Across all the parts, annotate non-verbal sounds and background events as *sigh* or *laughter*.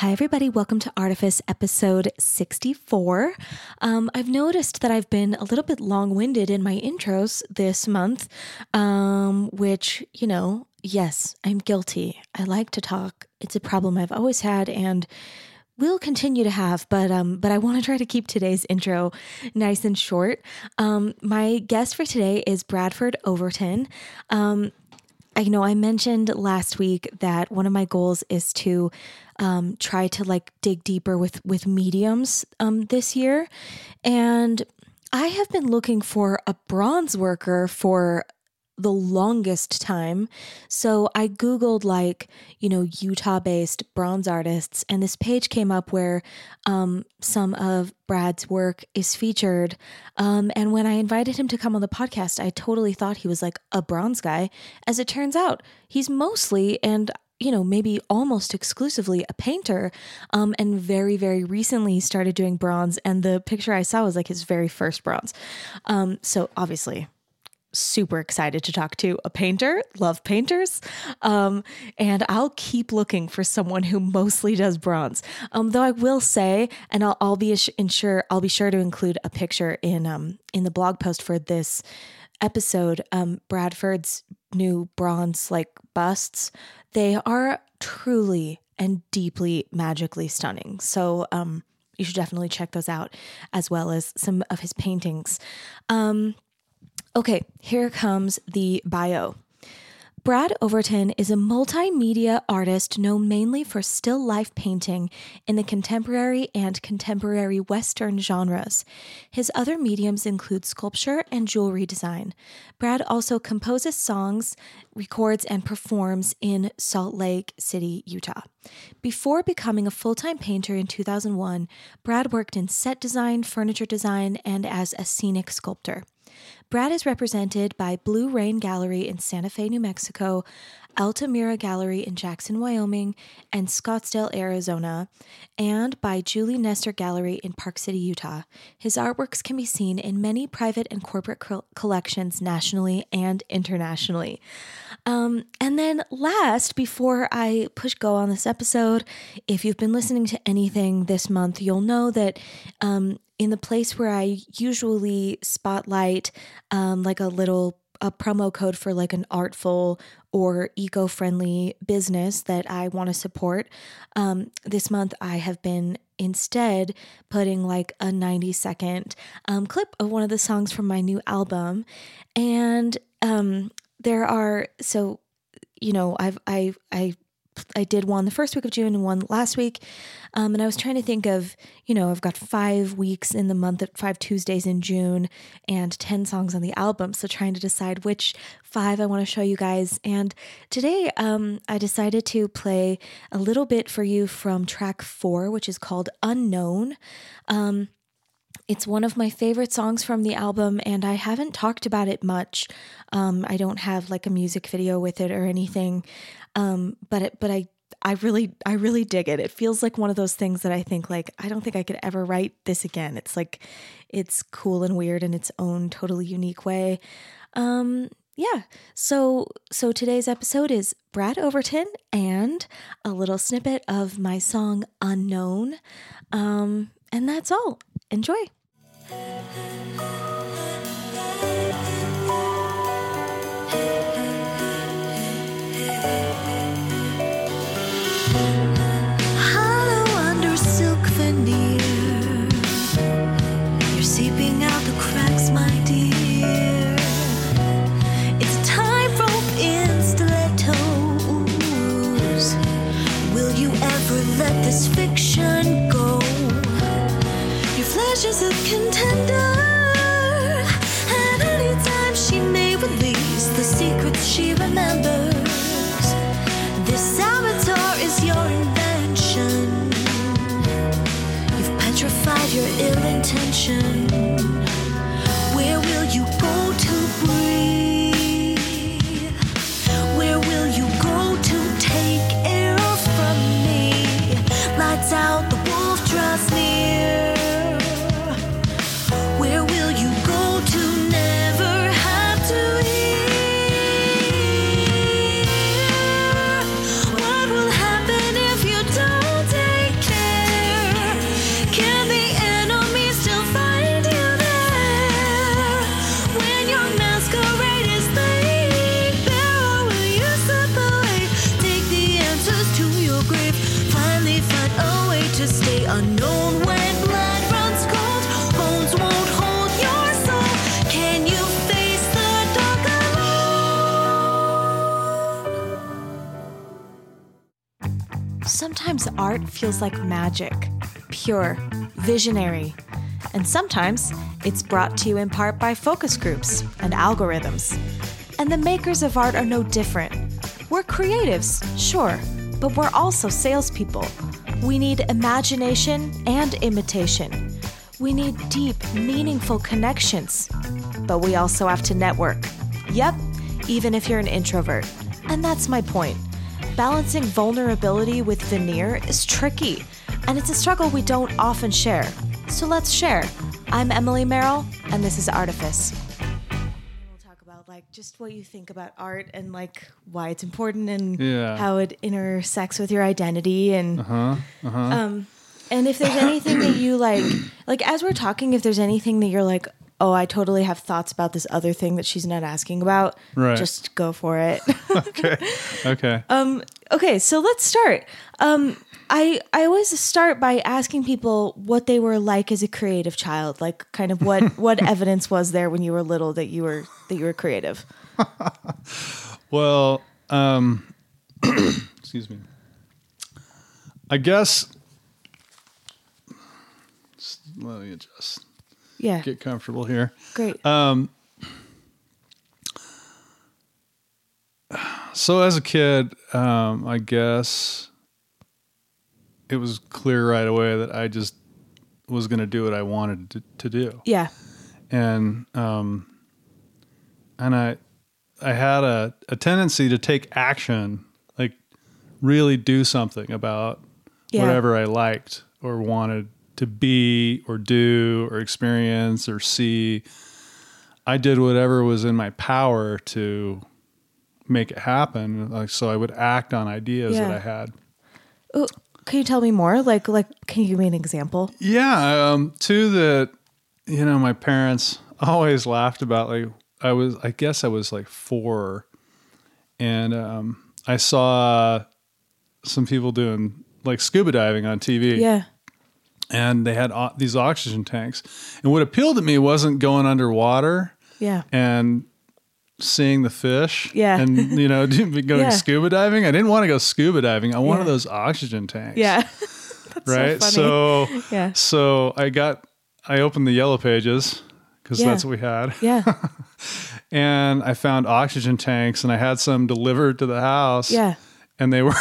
Hi, everybody. Welcome to Artifice episode 64. Um, I've noticed that I've been a little bit long winded in my intros this month, um, which, you know, yes, I'm guilty. I like to talk. It's a problem I've always had and will continue to have, but um, but I want to try to keep today's intro nice and short. Um, my guest for today is Bradford Overton. Um, I know I mentioned last week that one of my goals is to um, try to like dig deeper with with mediums um, this year, and I have been looking for a bronze worker for the longest time. So I Googled, like, you know, Utah based bronze artists, and this page came up where um, some of Brad's work is featured. Um, and when I invited him to come on the podcast, I totally thought he was like a bronze guy. As it turns out, he's mostly, and you know, maybe almost exclusively a painter, um, and very, very recently started doing bronze. And the picture I saw was like his very first bronze. Um, so obviously, super excited to talk to a painter. Love painters. Um, and I'll keep looking for someone who mostly does bronze. Um, though I will say, and I'll, I'll be sure I'll be sure to include a picture in um in the blog post for this episode. Um, Bradford's new bronze like busts. They are truly and deeply magically stunning. So um, you should definitely check those out, as well as some of his paintings. Um, Okay, here comes the bio. Brad Overton is a multimedia artist known mainly for still life painting in the contemporary and contemporary Western genres. His other mediums include sculpture and jewelry design. Brad also composes songs, records, and performs in Salt Lake City, Utah. Before becoming a full time painter in 2001, Brad worked in set design, furniture design, and as a scenic sculptor. Brad is represented by Blue Rain Gallery in Santa Fe, New Mexico, Altamira Gallery in Jackson, Wyoming, and Scottsdale, Arizona, and by Julie Nester Gallery in Park City, Utah. His artworks can be seen in many private and corporate collections nationally and internationally. Um, and then, last, before I push go on this episode, if you've been listening to anything this month, you'll know that um, in the place where I usually spotlight um, like a little a promo code for like an artful or eco-friendly business that I want to support. Um, this month I have been instead putting like a 90 second um, clip of one of the songs from my new album and um, there are so you know I've I I I did one the first week of June and one last week. Um, and I was trying to think of, you know, I've got five weeks in the month, five Tuesdays in June, and 10 songs on the album. So trying to decide which five I want to show you guys. And today um, I decided to play a little bit for you from track four, which is called Unknown. Um, it's one of my favorite songs from the album, and I haven't talked about it much. Um, I don't have like a music video with it or anything. Um, but it, but I I really I really dig it. It feels like one of those things that I think like I don't think I could ever write this again. It's like it's cool and weird in its own totally unique way. Um yeah. So so today's episode is Brad Overton and a little snippet of my song Unknown. Um and that's all. Enjoy. Ill art feels like magic, pure, visionary. And sometimes it's brought to you in part by focus groups and algorithms. And the makers of art are no different. We're creatives, sure, but we're also salespeople. We need imagination and imitation. We need deep, meaningful connections. But we also have to network. Yep, even if you're an introvert. And that's my point. Balancing vulnerability with veneer is tricky, and it's a struggle we don't often share. So let's share. I'm Emily Merrill, and this is Artifice. We'll talk about like just what you think about art and like why it's important and Yeah. how it intersects with your identity and um and if there's anything that you like like as we're talking if there's anything that you're like oh I totally have thoughts about this other thing that she's not asking about Right. just go for it. *laughs* Okay. Okay. Um, okay, so let's start. Um, I I always start by asking people what they were like as a creative child, like kind of what *laughs* what evidence was there when you were little that you were that you were creative. *laughs* Well, um, *clears throat* excuse me. I guess. Let me just Yeah, get comfortable here. great. So as a kid, um, I guess it was clear right away that I just was going to do what I wanted to, to do. yeah, and um, and I I had a, a tendency to take action, like really do something about Yeah. whatever I liked or wanted to be or do or experience or see. I did whatever was in my power to make it happen. Like so, I would act on ideas that I had. Ooh, can you tell me more? Like like, can you give me an example? Yeah, um, two that you know my parents *laughs* always laughed about. Like I was, I guess I was like four, and um, I saw some people doing like scuba diving on TV, Yeah, and they had o- these oxygen tanks. And what appealed to me wasn't going underwater yeah, and seeing the fish, Yeah. and you know *laughs* going Yeah. scuba diving. I didn't want to go scuba diving. I wanted Yeah. those oxygen tanks, yeah. *laughs* right? funny. so Yeah. so I got, I opened the yellow pages because Yeah. that's what we had. Yeah, *laughs* And I found oxygen tanks and I had some delivered to the house. yeah, And they were,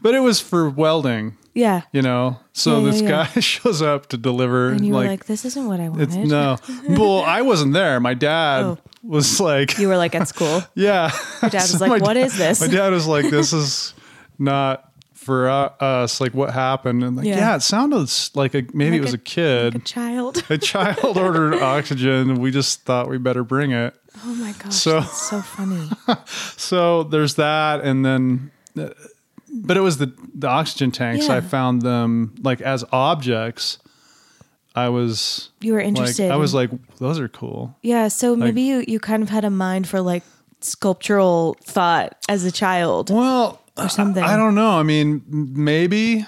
but it was for welding, yeah. you know? So Yeah, this yeah. guy *laughs* shows up to deliver. And you like, were like, "This isn't what I it's wanted." no, *laughs* well, I wasn't there. My dad Oh. was like, You were like at school. *laughs* yeah. Your dad was like, "What dad- is this?" My dad was like, this is not for uh, us. Like, what happened? And like, Yeah. yeah, it sounded like a, maybe Like it was a- kid. a. Child. a child ordered oxygen and we just thought we better bring it Oh my gosh, So- so funny. so there's that and then uh, but it was the the oxygen tanks Yeah. i found them like as objects i was You were like interested. i was like those are cool Yeah, so maybe you you kind of had a mind for like sculptural thought as a child. well Or something. i don't know i mean maybe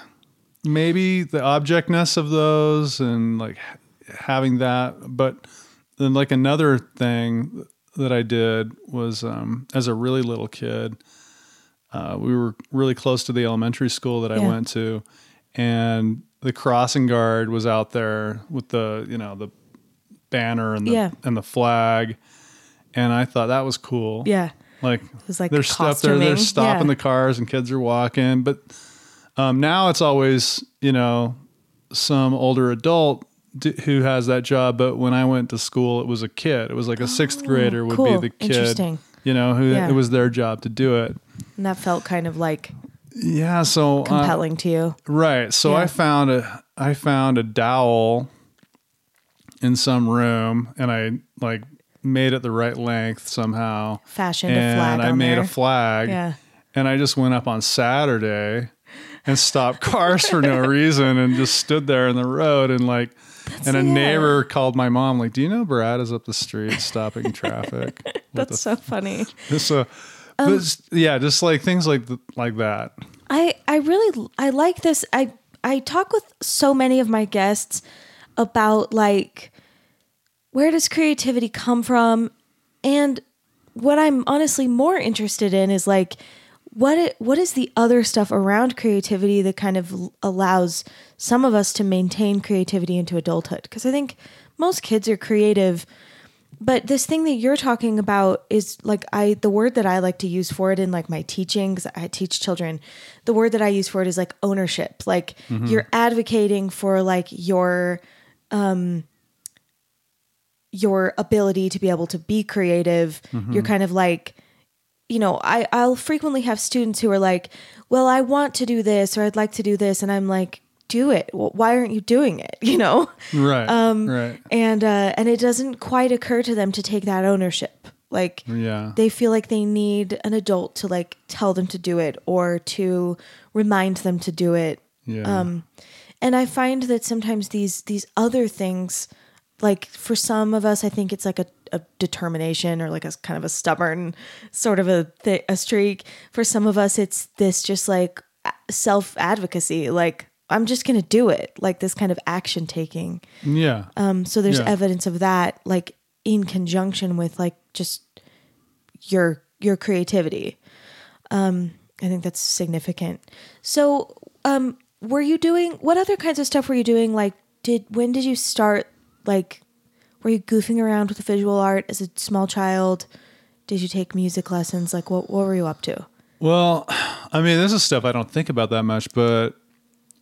maybe the objectness of those and like having that but then like another thing that i did was um as a really little kid uh, we were really close to the elementary school that I Yeah. went to, and the crossing guard was out there with the you know the banner and the Yeah. and the flag, and I thought that was cool. Yeah. like it was like they're stuff there, they're stopping Yeah. the cars and kids are walking, but um, now it's always you know some older adult d- who has that job. But when I went to school, it was a kid. It was like a sixth grader would Oh, cool. be the kid. You know, who Yeah. it was their job to do it. And that felt kind of like Yeah, so uh, compelling to you. right. So Yeah. I found a I found a dowel in some room, and I like made it the right length somehow. Fashioned a flag. and I made there. a flag. Yeah. And I just went up on Saturday and stopped cars for no reason and just stood there in the road and like and a yeah. neighbor called my mom like, "Do you know Brad is up the street stopping *laughs* traffic?" That's so funny. *laughs* so, Um, but yeah, just like things like th- like that. I I really I like this. I I talk with so many of my guests about like where does creativity come from and what I'm honestly more interested in is like what it, what is the other stuff around creativity that kind of allows some of us to maintain creativity into adulthood? Because I think most kids are creative but this thing that you're talking about is like I the word that I like to use for it in like my teaching cuz I teach children the word that I use for it is like ownership. Like you're advocating for like your um your ability to be able to be creative. You're kind of like you know I I'll frequently have students who are like well I want to do this or I'd like to do this and I'm like do it well, why aren't you doing it *laughs* you know Right. Um, right. and uh, and it doesn't quite occur to them to take that ownership. Like Yeah. they feel like they need an adult to like tell them to do it or to remind them to do it. Yeah. Um, and I find that sometimes these these other things, like for some of us, I think it's like a, a determination or like a kind of a stubborn sort of a th- a streak. For some of us, it's this just like self advocacy, like. I'm just gonna do it, like this kind of action taking. yeah. Um, so there's Yeah. evidence of that, like in conjunction with like just your your creativity. Um, I think that's significant. So, um, were you doing what other kinds of stuff were you doing? Like, did when did you start? Like, were you goofing around with visual art as a small child? Did you take music lessons? Like, what what were you up to? Well, I mean, this is stuff I don't think about that much, but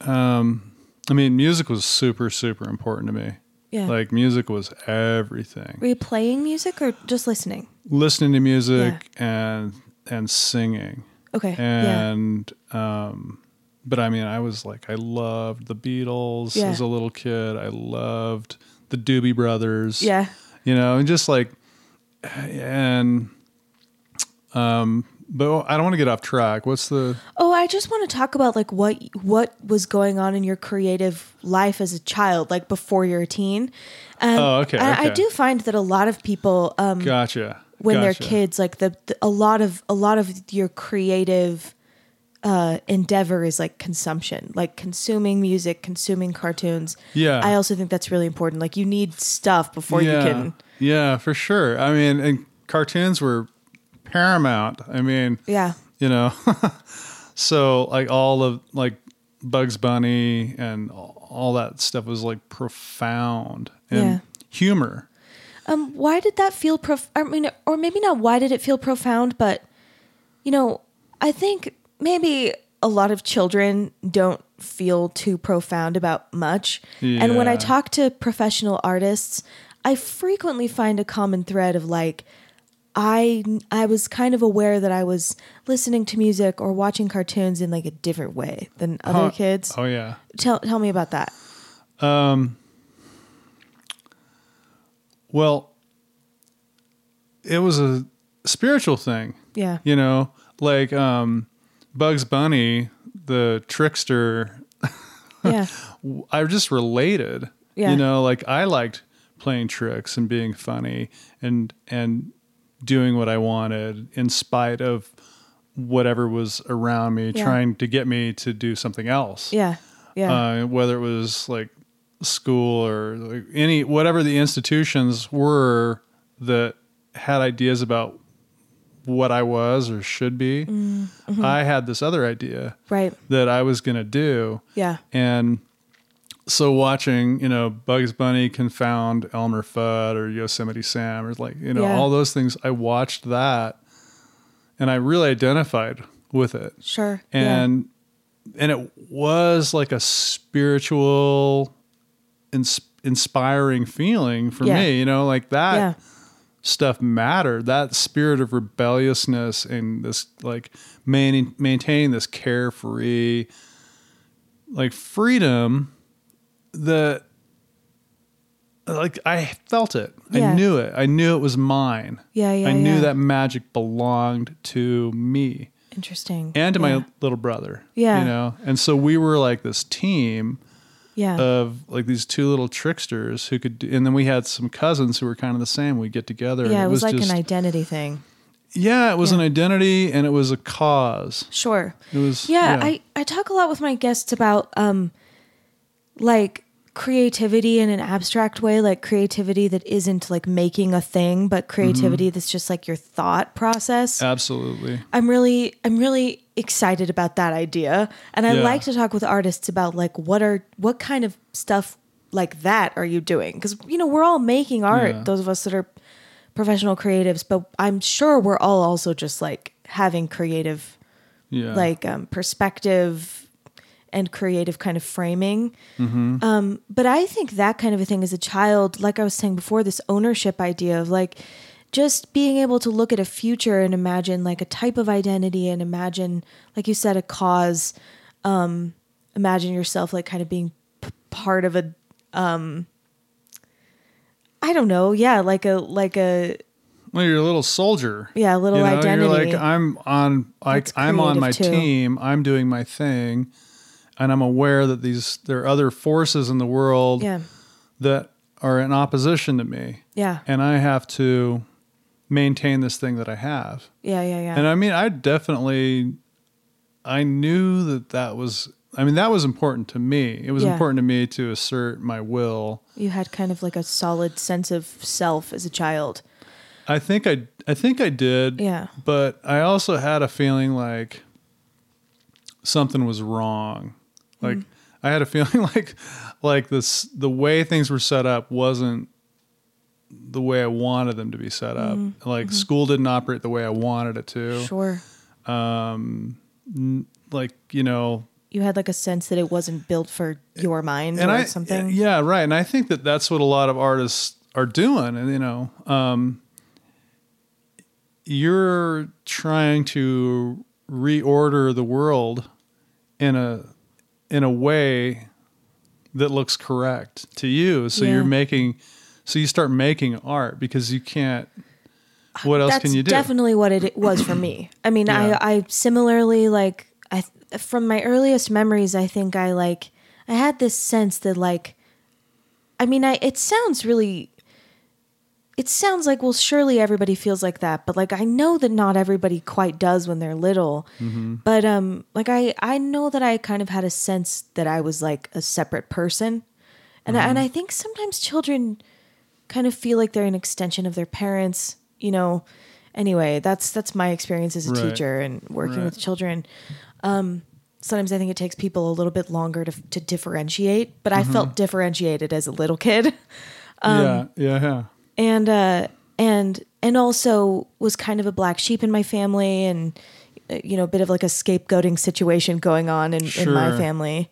um, I mean, music was super, super important to me. Yeah. Like music was everything. Were you playing music or just listening? Listening to music and and singing. Okay. yeah. And um but I mean, I was like I loved the Beatles Yeah. as a little kid. I loved the Doobie Brothers. Yeah. You know, and just like and um but I don't want to get off track. What's the Oh, I just want to talk about like what what was going on in your creative life as a child, like before you're a teen. Um, Oh, okay, and I okay. do find that a lot of people, um, gotcha. when they're kids, like the, the a lot of a lot of your creative uh, endeavor is like consumption, like consuming music, consuming cartoons. Yeah. I also think that's really important. Like you need stuff before yeah. you can. Yeah, for sure. I mean, and cartoons were paramount. I mean, Yeah. you know, *laughs* so like all of like Bugs Bunny and all that stuff was like profound and Yeah. humor. Um, why did that feel prof? I mean, or maybe not. Why did it feel profound? But you know, I think maybe a lot of children don't feel too profound about much. And when I talk to professional artists, I frequently find a common thread of like. I I was kind of aware that I was listening to music or watching cartoons in like a different way than other kids. Oh yeah. Tell tell me about that. Um Well, it was a spiritual thing. Yeah. You know, like um Bugs Bunny, the trickster Yeah. *laughs* I just related. Yeah. You know, like I liked playing tricks and being funny and and doing what I wanted in spite of whatever was around me Yeah. trying to get me to do something else. Yeah. Yeah. Uh, whether it was like school or like any whatever the institutions were that had ideas about what I was or should be. Mm-hmm. I had this other idea right. that I was going to do. Yeah. And so watching, you know, Bugs Bunny confound Elmer Fudd or Yosemite Sam or like, you know, Yeah. all those things, I watched that and I really identified with it. Sure. yeah. And and it was like a spiritual ins- inspiring feeling for Yeah. me, you know, like that yeah. Stuff mattered. That spirit of rebelliousness and this like main, maintaining this carefree, like freedom that like I felt it. Yeah. I knew it. I knew it was mine. Yeah, yeah, I knew yeah. that magic belonged to me Interesting. and to yeah. my little brother. Yeah. You know? And so we were like this team yeah. of like these two little tricksters who could do, and then we had some cousins who were kind of the same. We'd get together. and yeah, it was, like just, an identity thing. yeah, it was Yeah. an identity and it was a cause. Sure. It was Yeah, I, I talk a lot with my guests about um like creativity in an abstract way, like creativity that isn't like making a thing, but creativity Mm-hmm. that's just like your thought process. absolutely. I'm really I'm really excited about that idea. And I Yeah. like to talk with artists about like what are what kind of stuff like that are you doing? Cuz you know, we're all making art, Yeah. those of us that are professional creatives, but I'm sure we're all also just like having creative Yeah. like um, perspective and creative kind of framing. Mm-hmm. Um, but I think that kind of a thing as a child, like I was saying before, this ownership idea of like just being able to look at a future and imagine like a type of identity and imagine, like you said, a cause. Um, imagine yourself like kind of being p- part of a. Um, I don't know. Yeah, like a like a well, you're a little soldier. yeah a little you know, identity. You're like I'm on like I'm on my too. team. I'm doing my thing, and I'm aware that these there are other forces in the world yeah, that are in opposition to me, yeah, and I have to maintain this thing that I have. yeah, yeah, yeah. And I mean, I definitely, I knew that that was. I mean, that was important to me. It was Yeah. important to me to assert my will. You had kind of like a solid sense of self as a child. I think I, I think I did. Yeah. But I also had a feeling like something was wrong. Like Mm. I had a feeling *laughs* like, like this, the way things were set up wasn't the way I wanted them to be set up. Like school didn't operate the way I wanted it to. Sure. Um Sure. Like you know, You had like a sense that it wasn't built for your mind and or I something. Yeah, right. And I think that that's what a lot of artists are doing. And you know, um, you're trying to reorder the world in a in a way that looks correct to you. So Yeah. you're making, so you start making art because you can't. What else That's can you do? That's definitely what it was for me. I mean, Yeah. I I similarly like I from my earliest memories, I think I like I had this sense that like I mean, I it sounds really it sounds like well surely everybody feels like that, but like I know that not everybody quite does when they're little. Mm-hmm. But um like I I know that I kind of had a sense that I was like a separate person. And I, and Mm-hmm. I think sometimes children kind of feel like they're an extension of their parents you know anyway that's that's my experience as a Right. teacher and working Right. with children um sometimes i think it takes people a little bit longer to to differentiate but i Mm-hmm. felt differentiated as a little kid *laughs* yeah, yeah, yeah. And uh and and also was kind of a black sheep in my family and uh, you know a bit of like a scapegoating situation going on in, in my Sure. family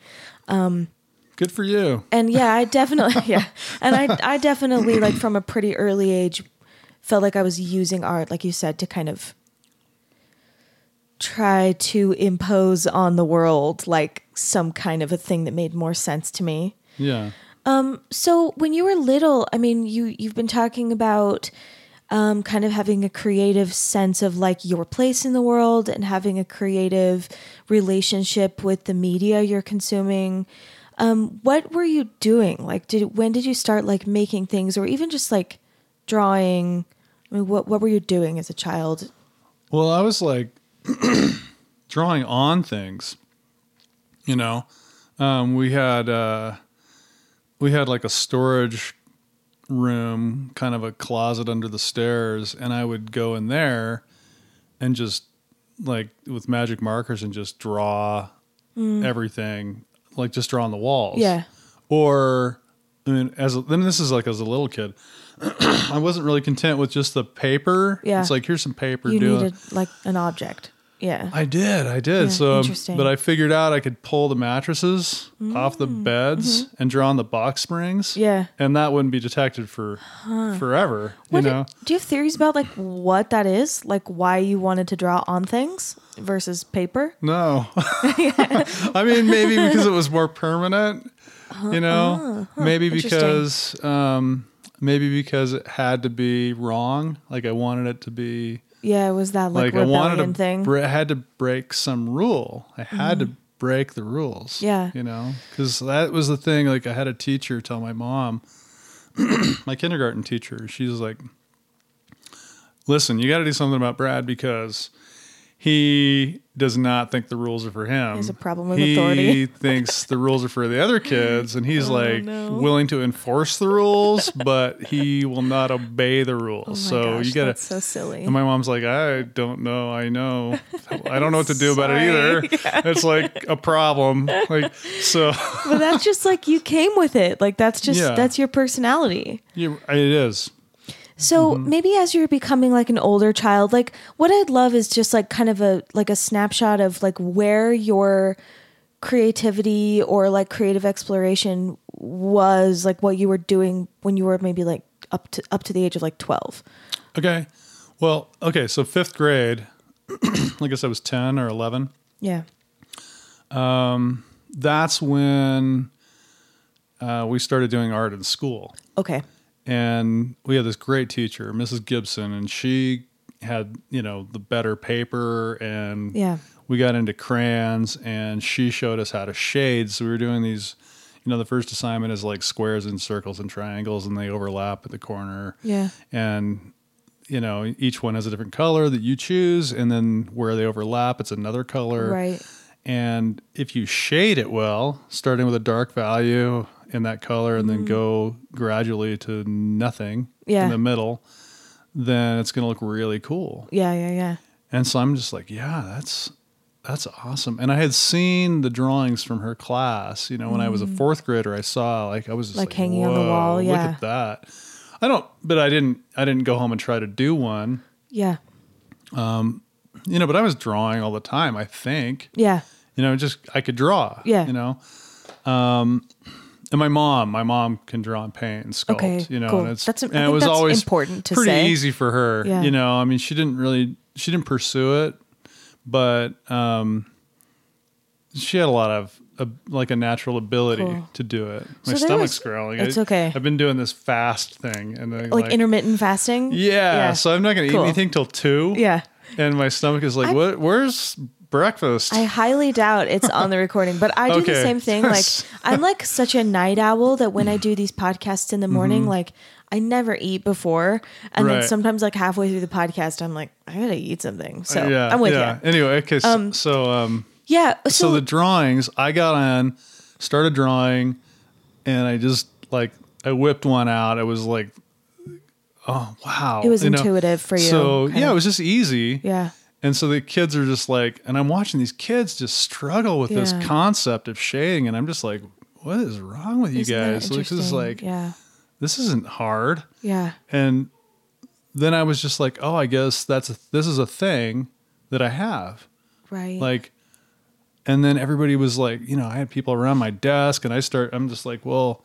Good for you. and yeah, I definitely *laughs* yeah, and I I definitely like from a pretty early age felt like I was using art, like you said, to kind of try to impose on the world like some kind of a thing that made more sense to me. Yeah. So when you were little, I mean, you you've been talking about um, kind of having a creative sense of like your place in the world and having a creative relationship with the media you're consuming. Um, what were you doing? Like, did when did you start like making things, or even just like drawing? I mean, what what were you doing as a child? Well, I was like *clears throat* drawing on things. You know, um, we had uh, we had like a storage room, kind of a closet under the stairs, and I would go in there and just like with magic markers and just draw everything, like just draw on the walls. Mm. Yeah, Or I mean, as a, then this is like as a little kid, *clears throat* I wasn't really content with just the paper. Yeah. it's like here's some paper. you do it. needed like an object. Yeah, I did, I did. Yeah, so, interesting. but I figured out I could pull the mattresses off the beds and draw on the box springs. Mm. Mm-hmm. Yeah. and that wouldn't be detected for forever. What you do- know, do you have theories about like what that is? Like why you wanted to draw on things versus paper? no. *laughs* *laughs* I mean, maybe because it was more permanent. You know, maybe Uh-huh. Interesting. because um, maybe because it had to be wrong. Like I wanted it to be Yeah, it was that like, like, I wanted to. thing. Bre- I had to break some rule. I had to break the rules. Mm-hmm. Yeah. you know, because that was the thing. Like I had a teacher tell my mom, *clears throat* my kindergarten teacher. She's like, listen, you got to do something about Brad because he does not think the rules are for him. He's a problem with he authority. He *laughs* *laughs* thinks the rules are for the other kids, and he's oh, like no. willing to enforce the rules, *laughs* but he will not obey the rules. Oh so gosh, you got that's to. so silly. And my mom's like, I don't know. I know. I don't know what to do about it either. It's like a problem. Like so. but that's just like you came with it. Like that's just Yeah. that's your personality. Yeah, it is. So Mm-hmm. maybe as you're becoming like an older child, like what I'd love is just like kind of a like a snapshot of like where your creativity or like creative exploration was like what you were doing when you were maybe like up to up to the age of like 12. Okay. Well, okay. So fifth grade, *clears throat* I guess I was 10 or 11. Yeah. Um that's when uh, we started doing art in school. Okay. And we had this great teacher, Mrs. Gibson, and she had, you know, the better paper and Yeah. we got into crayons and she showed us how to shade. So we were doing these, you know, the first assignment is like squares and circles and triangles and they overlap at the corner. Yeah. and you know each one has a different color that you choose and then where they overlap it's another color Right. and if you shade it well starting with a dark value in that color and then go gradually to nothing Mm-hmm. Yeah. in the middle then it's going to look really cool Yeah, yeah, yeah. and so i'm just like yeah that's that's awesome and i had seen the drawings from her class you know when i was a fourth grader i saw like i was just Mm. Like like, hanging on the wall, yeah. look at that i don't but i didn't i didn't go home and try to do one Yeah. Um, you know but i was drawing all the time i think Yeah. you know just i could draw Yeah. you know um and my mom my mom can draw and paint and sculpt Okay, you know cool. and it's That's- and it was that's always important to pretty say. easy for her Yeah. you know i mean she didn't really she didn't pursue it but um she had a lot of uh, like a natural ability Cool. to do it my there stomach's was- growling it's I- okay. i've been doing this fast thing and then Like, intermittent fasting? yeah, yeah. so i'm not gonna Cool. eat anything till two Yeah. and my stomach is like what where's breakfast I highly doubt it's on the *laughs* recording, but I do the same thing. Like *laughs* I'm like such a night owl that when I do these podcasts in the morning, like I never eat before, and then Mm-hmm. Sometimes like halfway through the podcast, I'm like, I gotta eat something. So yeah I'm with yeah you. anyway okay so, so um Yeah. So, so the drawings i got on started drawing and i just like i whipped one out it was like oh wow It was you know? intuitive for you, so yeah of. it was just easy yeah, and so the kids are just like and i'm watching these kids just struggle with this concept of shading and i'm just like what is wrong with you Isn't guys? This is like yeah, this isn't hard. Yeah, and then i was just like oh i guess that's a, this is a thing that i have. Right. like and then everybody was like you know i had people around my desk and i start i'm just like well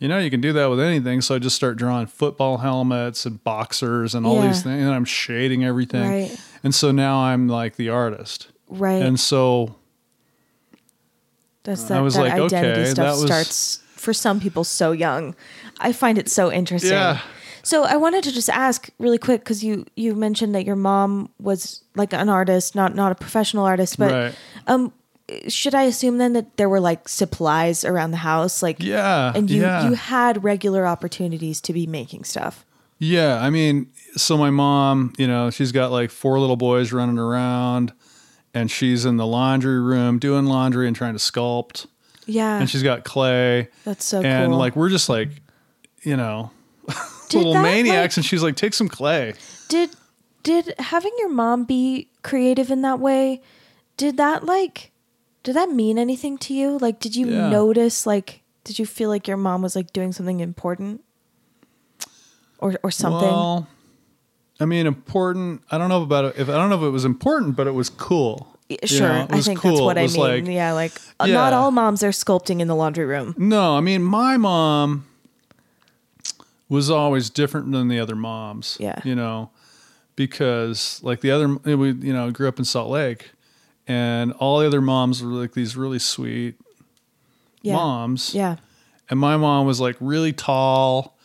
you know you can do that with anything. So i just start drawing football helmets and boxers and all Yeah. these things and i'm shading everything. Right. And so now i'm like the artist right. and so That's I that, was that like, identity okay, stuff was- starts for some people so young. I find it so interesting. Yeah. So I wanted to just ask really quick because you you mentioned that your mom was like an artist, not not a professional artist, but right um, should I assume then that there were like supplies around the house, like yeah and you yeah you had regular opportunities to be making stuff. Yeah, I mean, so my mom, you know, she's got like four little boys running around and she's in the laundry room doing laundry and trying to sculpt Yeah, and she's got clay that's so cool. and cool. like we're just like, you know, *laughs* little that, maniacs like- and she's like take some clay. Did did having your mom be creative in that way? Did that like did that mean anything to you? Like did you Yeah. notice like did you feel like your mom was like doing something important? Or or something? Well, I mean, important. I don't know about it. If I don't know if it was important, but it was cool. Sure. know, I think that's what I mean. like- yeah, like uh, not all moms are sculpting in the laundry room. No, I mean, my mom was always different than the other moms. Yeah. You know, because like the other, we, you know, grew up in Salt Lake and all the other moms were like these really sweet Yeah. moms. Yeah. And my mom was like really tall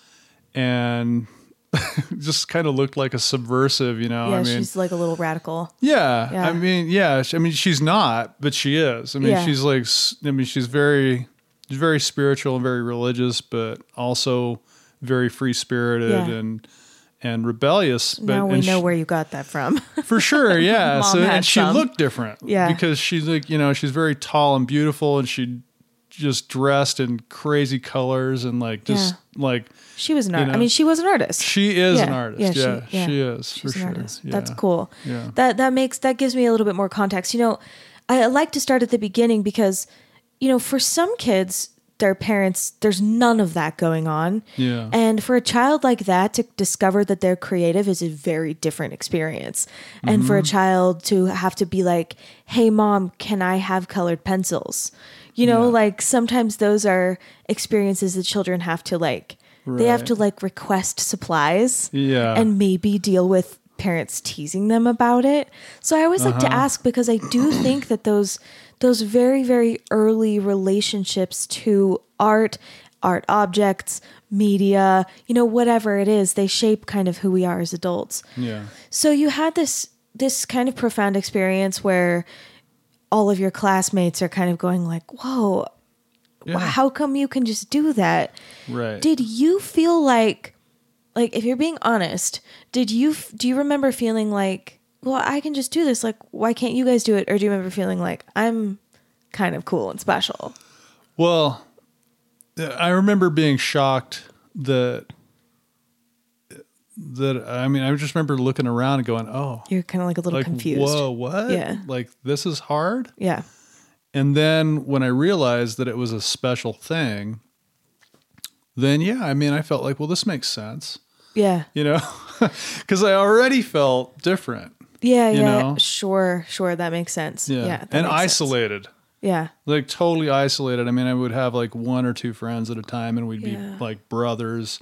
and *laughs* just kind of looked like a subversive, you know? Yeah, I mean, she's like a little radical. yeah, Yeah. I mean, yeah. I mean, she's not, but she is. I mean, Yeah. she's like, I mean, she's very, she's very spiritual and very religious, but also very free spirited Yeah. and and rebellious. But now we know she- where you got that from. *laughs* for sure, *laughs* yeah. So and she looked different, Yeah. because she's like you know she's very tall and beautiful, and she just dressed in crazy colors and like just like she was an You artist. I mean, she was an artist. she is an artist. yeah, Yeah, she- yeah. she, is for She's an sure. artist. Yeah. That's cool. Yeah. That that makes that gives me a little bit more context. You know, I, like to start at the beginning because, you know, for some kids, their parents, there's none of that going on. Yeah. And for a child like that to discover that they're creative is a very different experience. And for a Mm-hmm. child to have to be like, "Hey, mom, can I have colored pencils?" You know, Yeah. like sometimes those are experiences that children have to like. They have to like request supplies Yeah. and maybe deal with parents teasing them about it. So I always like Uh-huh. to ask because I do *clears throat* think that those those very very early relationships to art, art objects, media, you know whatever it is, they shape kind of who we are as adults. yeah. So you had this this kind of profound experience where all of your classmates are kind of going like, "Whoa, Yeah. how come you can just do that?" Right. Did you feel like like if you're being honest, did you f- do you remember feeling like, "Well, I can just do this. Like, why can't you guys do it?" Or do you remember feeling like, "I'm kind of cool and special?" Well, I remember being shocked that that I mean I just remember looking around and going, "Oh, You're kind of like a little like confused. whoa, what? Yeah. Like this is hard?" Yeah. And then when I realized that it was a special thing, then yeah, I mean I felt like, "Well, this makes sense." Yeah. You know? *laughs* Cuz I already felt different. Yeah, You yeah. know? Sure, sure, that makes sense. Yeah. Yeah. and makes sense. isolated. Yeah. like totally isolated. I mean, I would have like one or two friends at a time, and we'd Yeah. be like brothers.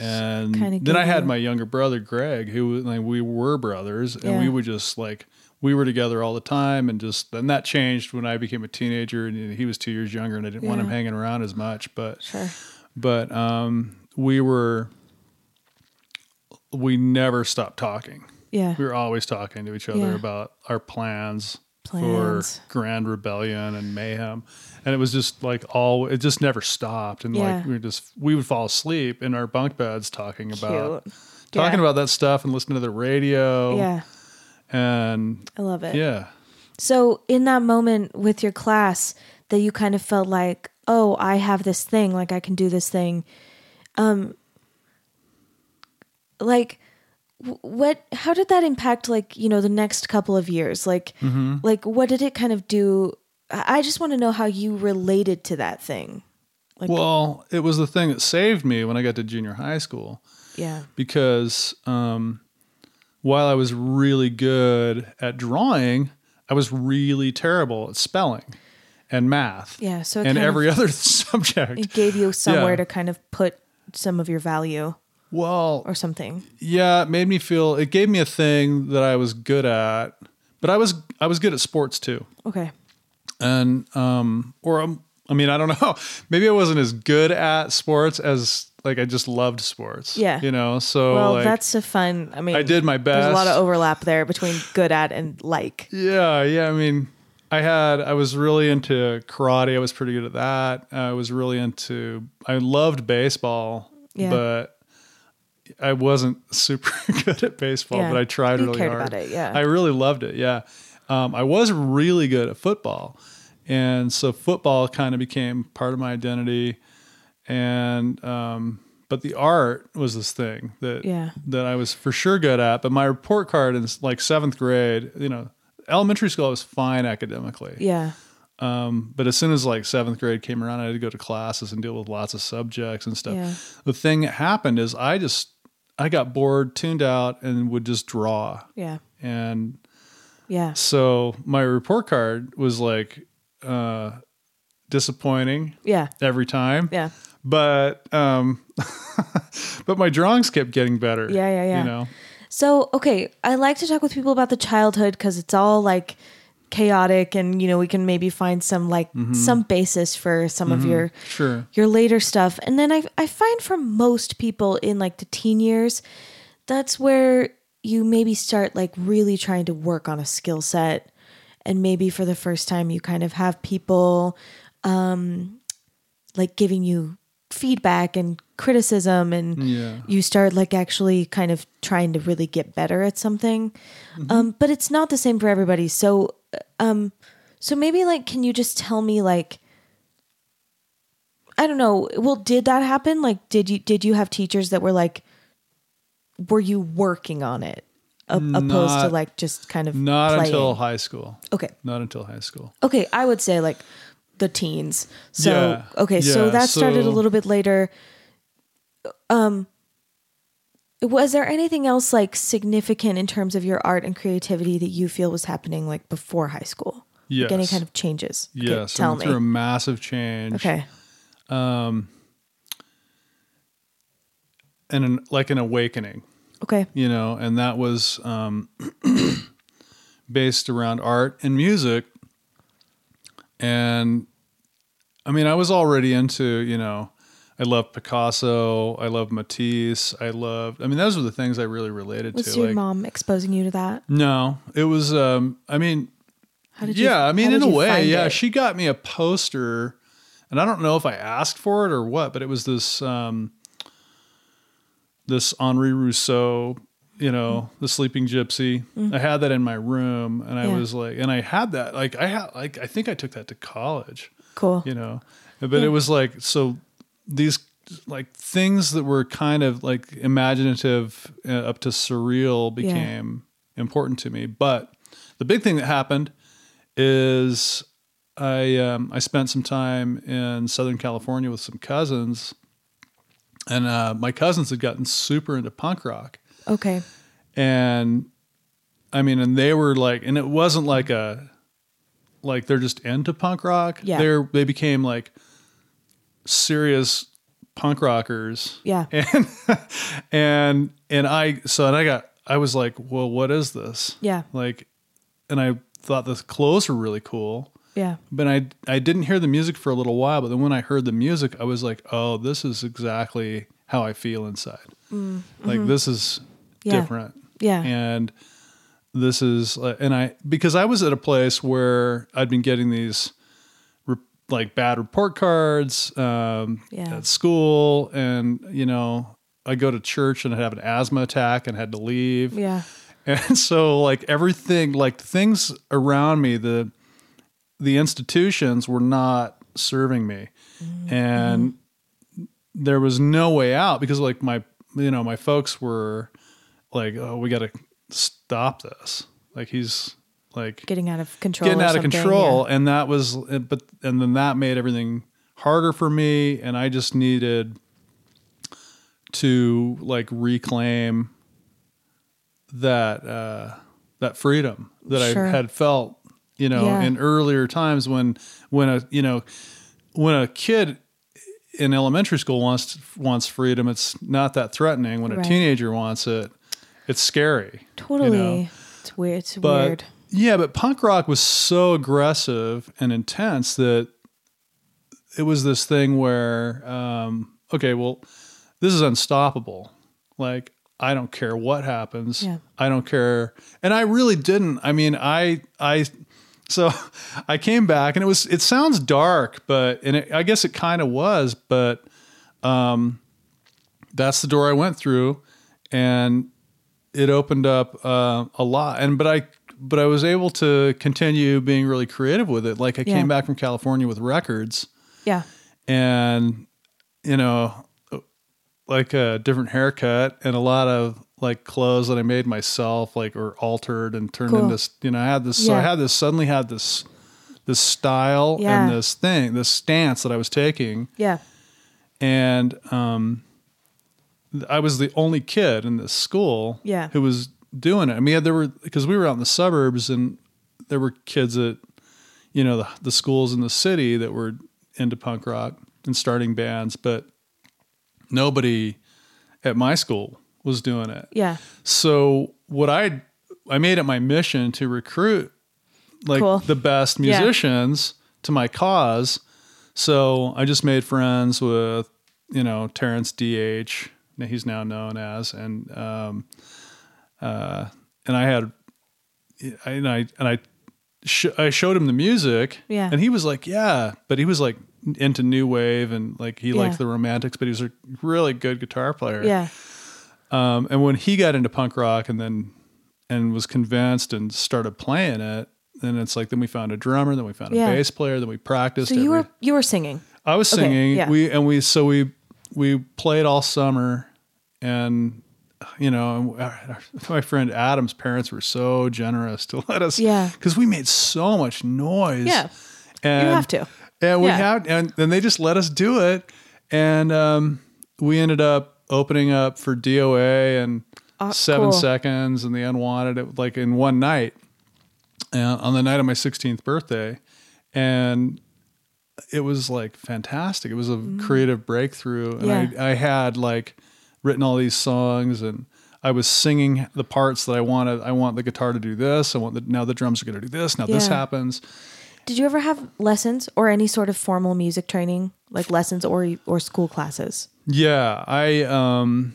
And then I had you- my younger brother Greg, who like we were brothers, and Yeah. we would just like we were together all the time, and just and that changed when I became a teenager, and he was two years younger, and I didn't want him hanging around as much, but Sure. but um, we were we never stopped talking. Yeah. We were always talking to each other Yeah. about our plans, Plans. for grand rebellion and mayhem. And it was just like all it just never stopped. And Yeah. like we just we would fall asleep in our bunk beds talking about Cute. talking Yeah. about that stuff and listening to the radio. Yeah. And I love it. yeah. So in that moment with your class that you kind of felt like, "Oh, I have this thing, like I can do this thing." Um like what how did that impact like, you know, the next couple of years? Like Mm-hmm. like what did it kind of do? I just want to know how you related to that thing. Like well, it was the thing that saved me when I got to junior high school. yeah. because um, while I was really good at drawing, I was really terrible at spelling and math. Yeah, so and kind of- every *laughs* other subject. It gave you somewhere Yeah. to kind of put some of your value Well, or something. yeah, it made me feel. It gave me a thing that I was good at, but I was I was good at sports too, Okay. And um, or um, I mean I don't know, *laughs* maybe I wasn't as good at sports as like I just loved sports. Yeah. you know. So Well, like, that's a fun. I mean, I did my best. There's a lot of overlap there between good at and like. Yeah, yeah. I mean, I had I was really into karate. I was pretty good at that. I was really into. I loved baseball, Yeah. but I wasn't *laughs* super good at baseball. Yeah. But I tried You really cared hard. about it, yeah. I really loved it. Yeah, um, I was really good at football, and so football kind of became part of my identity. And um, but the art was this thing that Yeah. that I was for sure good at. But my report card in like seventh grade, you know, elementary school I was fine academically. Yeah. Um, but as soon as like seventh grade came around, I had to go to classes and deal with lots of subjects and stuff. Yeah. The thing that happened is I just I got bored, tuned out, and would just draw. Yeah. And Yeah. so my report card was like uh, disappointing Yeah. every time. Yeah. But um, *laughs* but my drawings kept getting better. Yeah, yeah, yeah. You know. So, okay, I like to talk with people about the childhood because it's all like chaotic and, you know, we can maybe find some like Mm-hmm. some basis for some of your Sure. your later stuff. And then I I find for most people in like the teen years, that's where you maybe start like really trying to work on a skill set. And maybe for the first time you kind of have people um like giving you feedback and criticism and Yeah. you start like actually kind of trying to really get better at something. Um but it's not the same for everybody. So um so maybe like can you just tell me like i don't know well did that happen? Like did you did you have teachers that were like were you working on it opposed to like just kind of Not playing? until high school. okay Not until high school. okay i would say like the teens so Yeah, okay so yeah, that started a little bit later um was there anything else like significant in terms of your art and creativity that you feel was happening like before high school like any kind of changes Yes. I tell went me through a massive change. okay Um, And an, like an awakening, okay you know, and that was um, *clears throat* based around art and music. And I mean, I was already into, you know, I love Picasso, I love Matisse, I loved, I mean, those were the things I really related was to. Was your like, mom exposing you to that no, it was, um, I mean, how did you yeah, I mean, in a way, yeah. it? She got me a poster, and I don't know if I asked for it or what, but it was this um, this Henri Rousseau, you know, the Sleeping Gypsy. I had that in my room, and I. Yeah. was like, and I had that, like, I had, like, I think I took that to college, cool you know, but it was like, so these like things that were kind of like imaginative uh, up to surreal became important to me. But the big thing that happened is I um, I spent some time in Southern California with some cousins, and uh, my cousins had gotten super into punk rock, okay and I mean, and they were like, and it wasn't like a like they're just into punk rock. Yeah. they're they became like serious punk rockers yeah *laughs* and and and I so and I got I was like, well, what is this? yeah Like, and I thought the clothes were really cool, yeah but I I didn't hear the music for a little while. But then when I heard the music, I was like, oh, this is exactly how I feel inside. Like this is Mm. Yeah. different, yeah and this is uh, and I because I was at a place where I'd been getting these re- like bad report cards um, Yeah. at school, and you know I go to church and I have an asthma attack and had to leave, yeah and *laughs* so like everything like things around me the the institutions were not serving me, and there was no way out because like my you know my folks were like oh we got to stop this. Like he's like getting out of control getting out of control. and that was but and then that made everything harder for me. And i just needed to like reclaim that uh that freedom that Sure. i had felt you know Yeah. in earlier times when when a you know when a kid in elementary school wants wants freedom it's not that threatening when a teenager wants it it's scary totally you know? it's weird it's but weird yeah, but punk rock was so aggressive and intense that it was this thing where, um, okay, well, this is unstoppable. Like, I don't care what happens. Yeah. I don't care. And I really didn't. I mean, I, I, so *laughs* I came back and it was, it sounds dark, but, and it, I guess it kind of was, but, um, that's the door I went through and it opened up uh, a lot and but i but i was able to continue being really creative with it. Like i Yeah. came back from california with records. Yeah. And you know like a different haircut and a lot of like clothes that i made myself like or altered and turned Cool. into you know i had this so i had this suddenly had this this style Yeah. and this thing this stance that i was taking yeah and um, I was the only kid in this school Yeah. who was doing it. I mean, there were because we were out in the suburbs, and there were kids at you know the, the schools in the city that were into punk rock and starting bands, but nobody at my school was doing it. yeah So what I I made it my mission to recruit like Cool. the best Yeah. musicians to my cause. So I just made friends with you know Terrence DH, he's now known as, and um, uh, and I had I, and I and I sh- I showed him the music, Yeah. and he was like, yeah, but he was like into new wave and like he Yeah. liked the romantics, but he was a really good guitar player. Yeah. Um, and when he got into punk rock and then and was convinced and started playing it, then it's like then we found a drummer, then we found Yeah. a bass player, then we practiced. So you every- were you were singing. I was Okay, singing. yeah. We and we so we we played all summer, and you know, *laughs* my friend Adam's parents were so generous to *laughs* let us. Yeah. because we made so much noise. Yeah. and have to. And we Yeah. had, and then they just let us do it, and um, we ended up opening up for DOA and Ah, Seven cool. Seconds and the Unwanted, it, like in one night, and on the night of my 16th birthday, and it was like fantastic. It was a creative breakthrough, and Mm-hmm. Yeah. I, I had like written all these songs, and I was singing the parts that I wanted. I want the guitar to do this. I want the now the drums are going to do this. Now this happens. Did you ever have lessons or any sort of formal music training, like lessons or or school classes? Yeah, I um,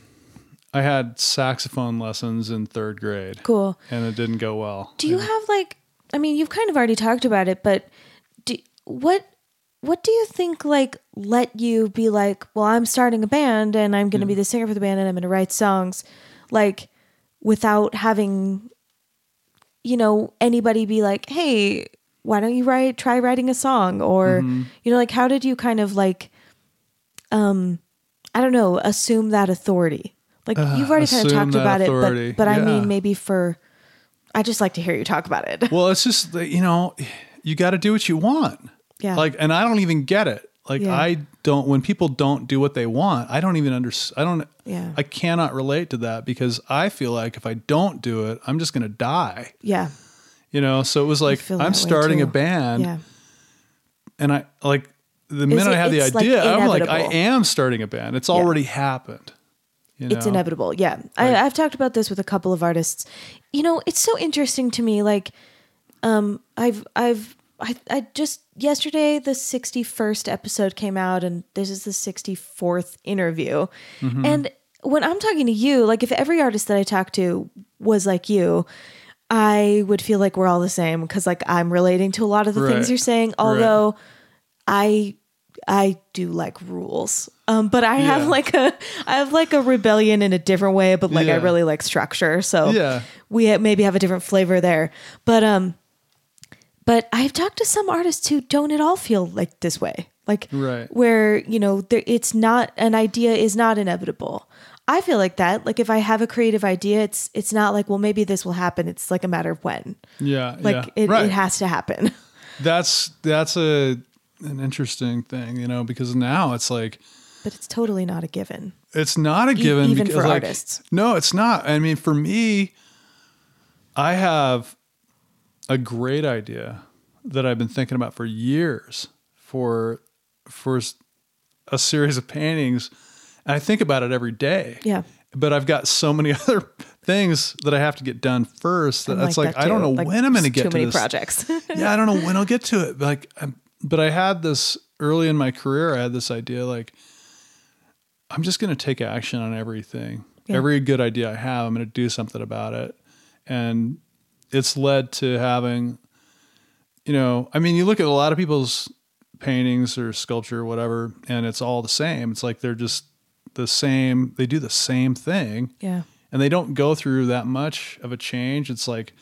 I had saxophone lessons in third grade, Cool. and it didn't go well. Do you have like I mean, you've kind of already talked about it, but do, what what do you think like let you be like, well, I'm starting a band and I'm going to be the singer for the band and I'm going to write songs like without having you know anybody be like, "Hey, why don't you write try writing a song?" or Mm-hmm. you know like how did you kind of like um I don't know, assume that authority? Like you've already kind of talked about authority. it, but but I mean maybe for I just like to hear you talk about it. *laughs* Well, it's just you know, you got to do what you want. Yeah. Like, and I don't even get it. Like, Yeah. I don't. When people don't do what they want, I don't even understand. I don't. Yeah. I cannot relate to that because I feel like if I don't do it, I'm just going to die. Yeah. You know. So it was like I'm starting a band, Yeah. and I like the minute I had the it's, like, idea, I'm like, I am starting a band. It's already happened. You It's inevitable. Yeah. I, I've talked about this with a couple of artists. You know, it's so interesting to me. Like, um, I've, I've, I, I just yesterday the 61st episode came out and this is the 64th interview. Mm-hmm. And when I'm talking to you, like if every artist that I talk to was like you, I would feel like we're all the same because like I'm relating to a lot of the Right. things you're saying. Although I I do like rules. Um, but I have like a I have like a rebellion in a different way, but like I really like structure. So Yeah. we ha- maybe have a different flavor there. But um but I've talked to some artists who don't at all feel like this way. Like Right. where, you know, there it's not an idea is not inevitable. I feel like that. Like if I have a creative idea, it's it's not like, well, maybe this will happen. It's like a matter of when. Yeah. Like yeah. it, right. it has to happen. *laughs* that's that's a an interesting thing, you know, because now it's like But it's totally not a given. it's not a given E, even because, for like, artists. No, it's not. I mean, for me, I have a great idea that I've been thinking about for years for for a series of paintings. And I think about it every day. Yeah. But I've got so many *laughs* other things that I have to get done first. That I'm that's like, that I don't know Like, when I'm going to get too to many this projects. *laughs* yeah, I don't know when I'll get to it. Like, I'm, but I had this early in my career. I had this idea like, I'm just going to take action on everything. Yeah. Every good idea I have, I'm going to do something about it. And it's led to having, you know, I mean, you look at a lot of people's paintings or sculpture or whatever, and it's all the same. It's like they're just the same. They do the same thing yeah. and they don't go through that much of a change. It's like,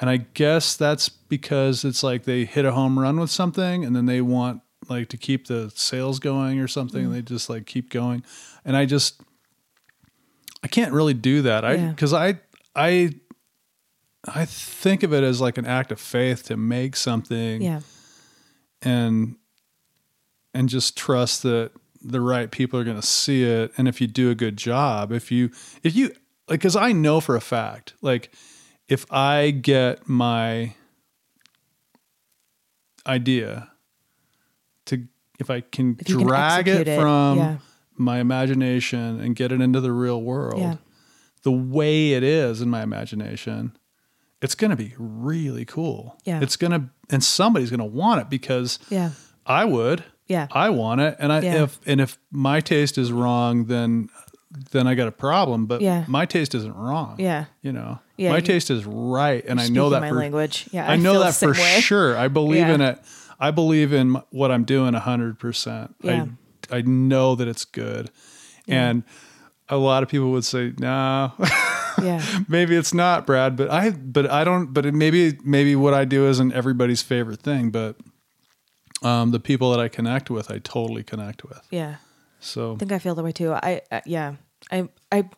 and I guess that's because it's like they hit a home run with something and then they want like to keep the sales going or something. And they just like keep going. And I just, I can't really do that. I, Yeah. cause I, I, I think of it as like an act of faith to make something Yeah. and and just trust that the right people are going to see it and if you do a good job if you if you like cuz I know for a fact like if I get my idea to if I can If you can drag it, it, from yeah. my imagination and get it into the real world Yeah. the way it is in my imagination it's going to be really cool Yeah. it's going to and somebody's going to want it because Yeah. I would. Yeah. I want it. And I Yeah. if and if my taste is wrong, then then I got a problem. But Yeah. my taste isn't wrong. Yeah. You know. Yeah, my you- taste is right. And I know that my for language. Yeah. I know feel that for way. sure. I believe Yeah. in it. I believe in what I'm doing hundred percent. Yeah. I I know that it's good, and a lot of people would say, "No, Yeah. *laughs* maybe it's not, Brad." But I, but I don't. But it, maybe maybe what I do isn't everybody's favorite thing, but um, the people that I connect with, I totally connect with. Yeah. So I think I feel that way too. I, I yeah, I I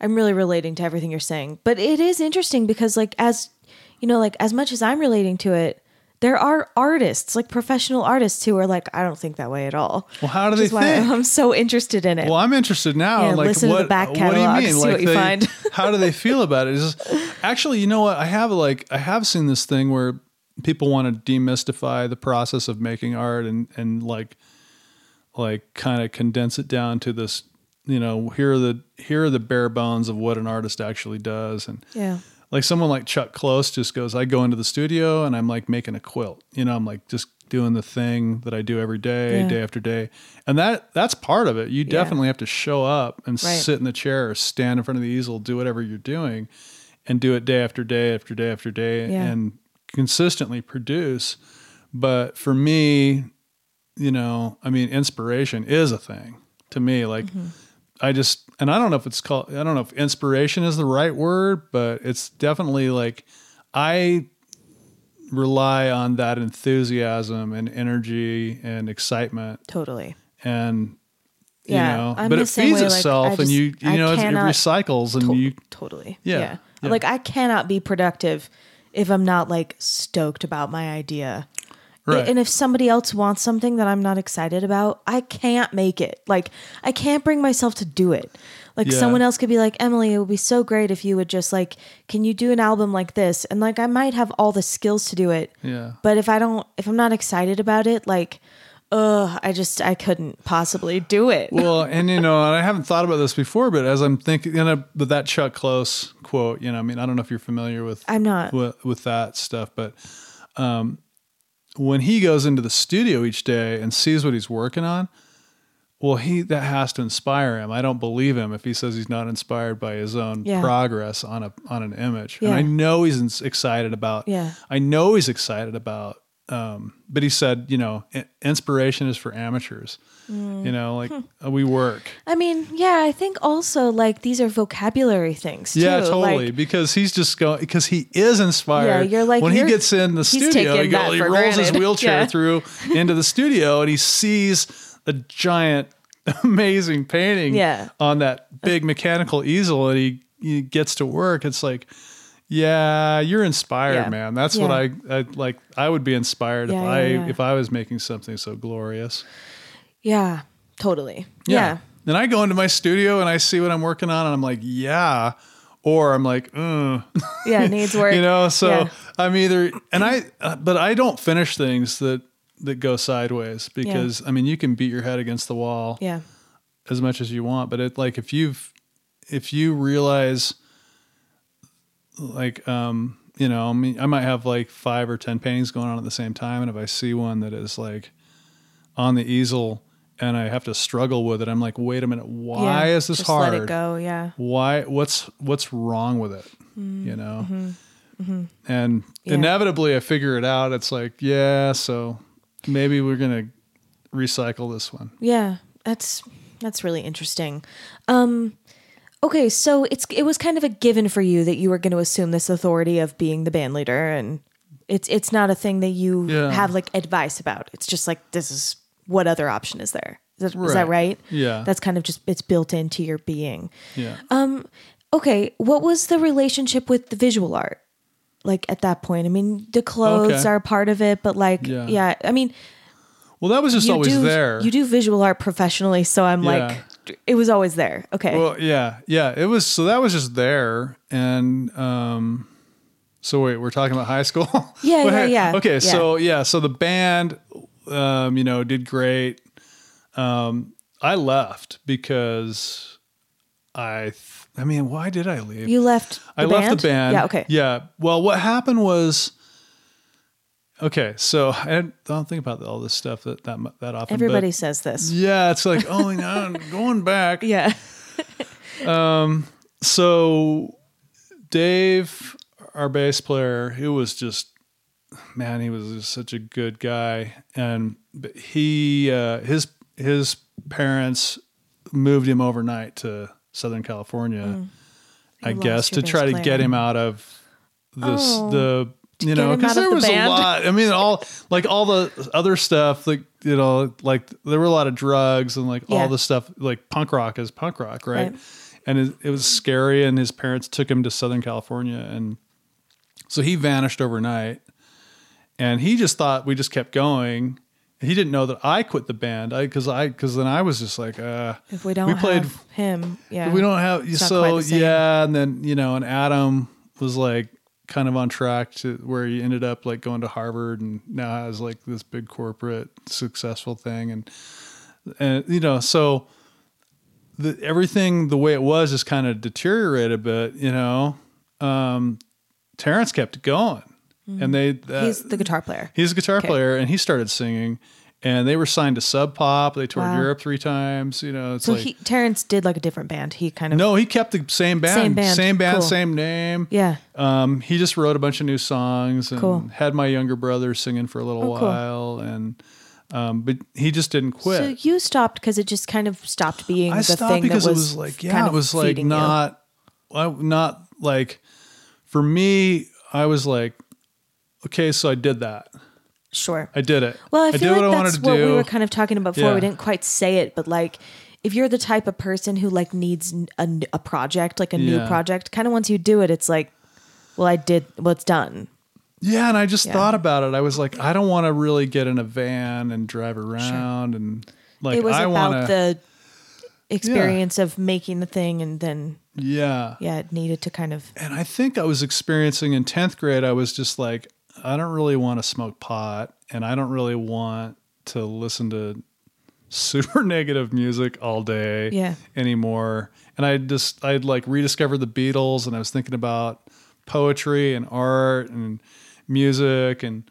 I'm really relating to everything you're saying. But it is interesting because like as you know, like as much as I'm relating to it, there are artists, like professional artists who are like, I don't think that way at all. Well, how do they think? I'm so interested in it. Well, I'm interested now. Yeah, like, listen to the back what do you catalog, mean? see like, what you they- find. *laughs* how do they feel about it? Is this, actually, you know what? I have like I have seen this thing where people want to demystify the process of making art and and like like kind of condense it down to this. You know, here are the here are the bare bones of what an artist actually does, and yeah. like someone like Chuck Close just goes, I go into the studio and I'm like making a quilt. You know, I'm like just doing the thing that I do every day, Yeah. day after day. And that that's part of it. You definitely have to show up and Right. sit in the chair or stand in front of the easel, do whatever you're doing and do it day after day after day after day Yeah. and consistently produce. But for me, you know, I mean, inspiration is a thing to me. Like, Mm-hmm. I just, and I don't know if it's called, I don't know if inspiration is the right word, but it's definitely like I rely on that enthusiasm and energy and excitement Totally. and you Yeah, know I'm but it feeds way, like, itself and just- you you I know it recycles and To- you totally. Yeah, Yeah. yeah. Like I cannot be productive if I'm not like stoked about my idea. Right. And if somebody else wants something that I'm not excited about, I can't make it. Like I can't bring myself to do it. Like Yeah. someone else could be like, "Emily, it would be so great if you would just like, can you do an album like this?" And like I might have all the skills to do it. Yeah. But if I don't if I'm not excited about it, like ugh, I just I couldn't possibly do it. *laughs* well, and you know, and I haven't thought about this before, but as I'm thinking, you know, but that Chuck Close quote, you know, I mean, I don't know if you're familiar with I'm not. with, with that stuff, but um, when he goes into the studio each day and sees what he's working on, well, he that has to inspire him. I don't believe him if he says he's not inspired by his own Yeah. progress on a on an image. And I know he's excited about. Yeah. I know he's excited about. Um, but he said, you know, inspiration is for amateurs. Mm. You know, like Hmm. we work. I mean, yeah, I think also like these are vocabulary things too. Yeah, totally. Like, because he's just going because he is inspired. Yeah, you're like, when he you're- gets in the studio, he, taking go, he rolls his *laughs* wheelchair Yeah. through *laughs* into the studio and he sees a giant, *laughs* amazing painting Yeah. on that big mechanical easel, and he, he gets to work. It's like. Yeah, you're inspired, Yeah. man. That's what I, I like. I would be inspired Yeah, if yeah, I yeah. if I was making something so glorious. Yeah, totally. Yeah. And I go into my studio and I see what I'm working on, and I'm like, yeah, or I'm like, mm. Yeah, it needs *laughs* work. you know so Yeah. i'm either and i uh, but i don't finish things that that go sideways because i mean you can beat your head against the wall Yeah. as much as you want but it like if you've if you realize like um you know i mean i might have like five or ten paintings going on at the same time and if i see one that is like on the easel and i have to struggle with it i'm like wait a minute why Yeah, is this just hard Let it go. Yeah. why what's what's wrong with it you know and Mm-hmm. Yeah. inevitably i figure it out it's like yeah so maybe we're gonna recycle this one Yeah. That's that's really interesting. Um okay, so it's it was kind of a given for you that you were going to assume this authority of being the band leader and it's it's not a thing that you Yeah. have like advice about. It's just like this is what other option is there. Is that, is that Right. right? Yeah. That's kind of just it's built into your being. yeah Um Okay, what was the relationship with the visual art? Like at that point, I mean, the clothes Okay. are part of it, but like, Yeah. yeah, I mean, well that was just always do there you do visual art professionally, so I'm Yeah. like, it was always there. Okay, well yeah yeah it was so that was just there and um so wait we're talking about high school Yeah, *laughs* yeah, yeah, okay yeah. so yeah so the band um you know did great um i left because i th- i mean why did i leave you left. The I left the band. Yeah. Okay. Yeah. Well, what happened was, okay. So I don't think about all this stuff that that that often. Everybody says this. yeah, it's like oh *laughs* god, going back. Yeah. *laughs* Um. So Dave, our bass player, who was just man, he was such a good guy, and but he uh, his his parents moved him overnight to Southern California, I guess, to try to get him out of this Oh. the you know because there the was band? a lot. I mean, all like all the other stuff, like you know, like there were a lot of drugs and like Yeah. all the stuff, like punk rock is punk rock, right? Right. And it, it was scary, and his parents took him to Southern California, and so he vanished overnight. And he just thought we just kept going. He didn't know that I quit the band. I because I because then I was just like, uh, If we don't we played have him, yeah, we don't have It's so quite the same. yeah, and then you know, and Adam was like kind of on track to where he ended up like going to Harvard and now has like this big corporate successful thing and and you know, so the everything the way it was just kind of deteriorated a bit, you know. Um Terrence kept it going. And they uh. He's the guitar player. He's a guitar Okay. player, and he started singing. And they were signed to Sub Pop. They toured Wow. Europe three times. You know, it's So like he Terrence did like a different band. He kind of no, he kept the same band, Same band. same band, Cool. same name. yeah. Um, he just wrote a bunch of new songs and Cool. had my younger brother singing for a little Oh, cool. while, and um, but he just didn't quit. So you stopped because it just kind of stopped being I the stopped thing because that it was, was like, yeah, kind it of was like you. not, not like for me. I was like, okay, so I did that. Sure. I did it. Well, I did feel what I like wanted that's to what do. we were kind of talking about before. Yeah. We didn't quite say it, but like, if you're the type of person who like needs a, a project, like a new project, kind of once you do it, it's like, well, I did. Well, it's done. Yeah, and I just Yeah. thought about it. I was like, I don't want to really get in a van and drive around and like it was I about want to. the experience of making the thing, and then yeah, yeah, it needed to kind of and I think I was experiencing in tenth grade. I was just like, I don't really want to smoke pot, and I don't really want to listen to *laughs* super negative music all day Yeah. anymore. And I just I'd like rediscovered the Beatles, and I was thinking about poetry and art and music and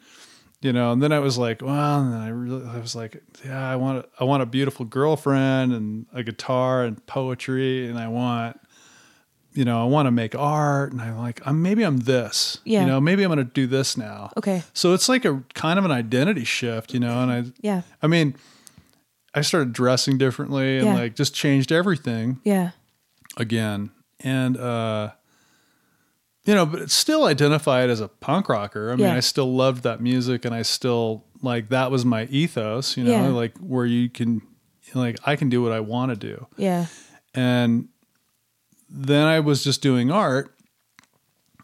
you know and then i was like well and then i really i was like yeah i want i want a beautiful girlfriend and a guitar and poetry and i want you know i want to make art and i'm like i'm maybe i'm this Yeah. you know maybe i'm going to do this now Okay. so it's like a kind of an identity shift you know and i yeah, i mean i started dressing differently and Yeah. like just changed everything yeah, again and uh you know but it's still identified as a punk rocker i mean Yeah. i still loved that music and i still like that was my ethos you know Yeah. like where you can like i can do what i want to do yeah, and then i was just doing art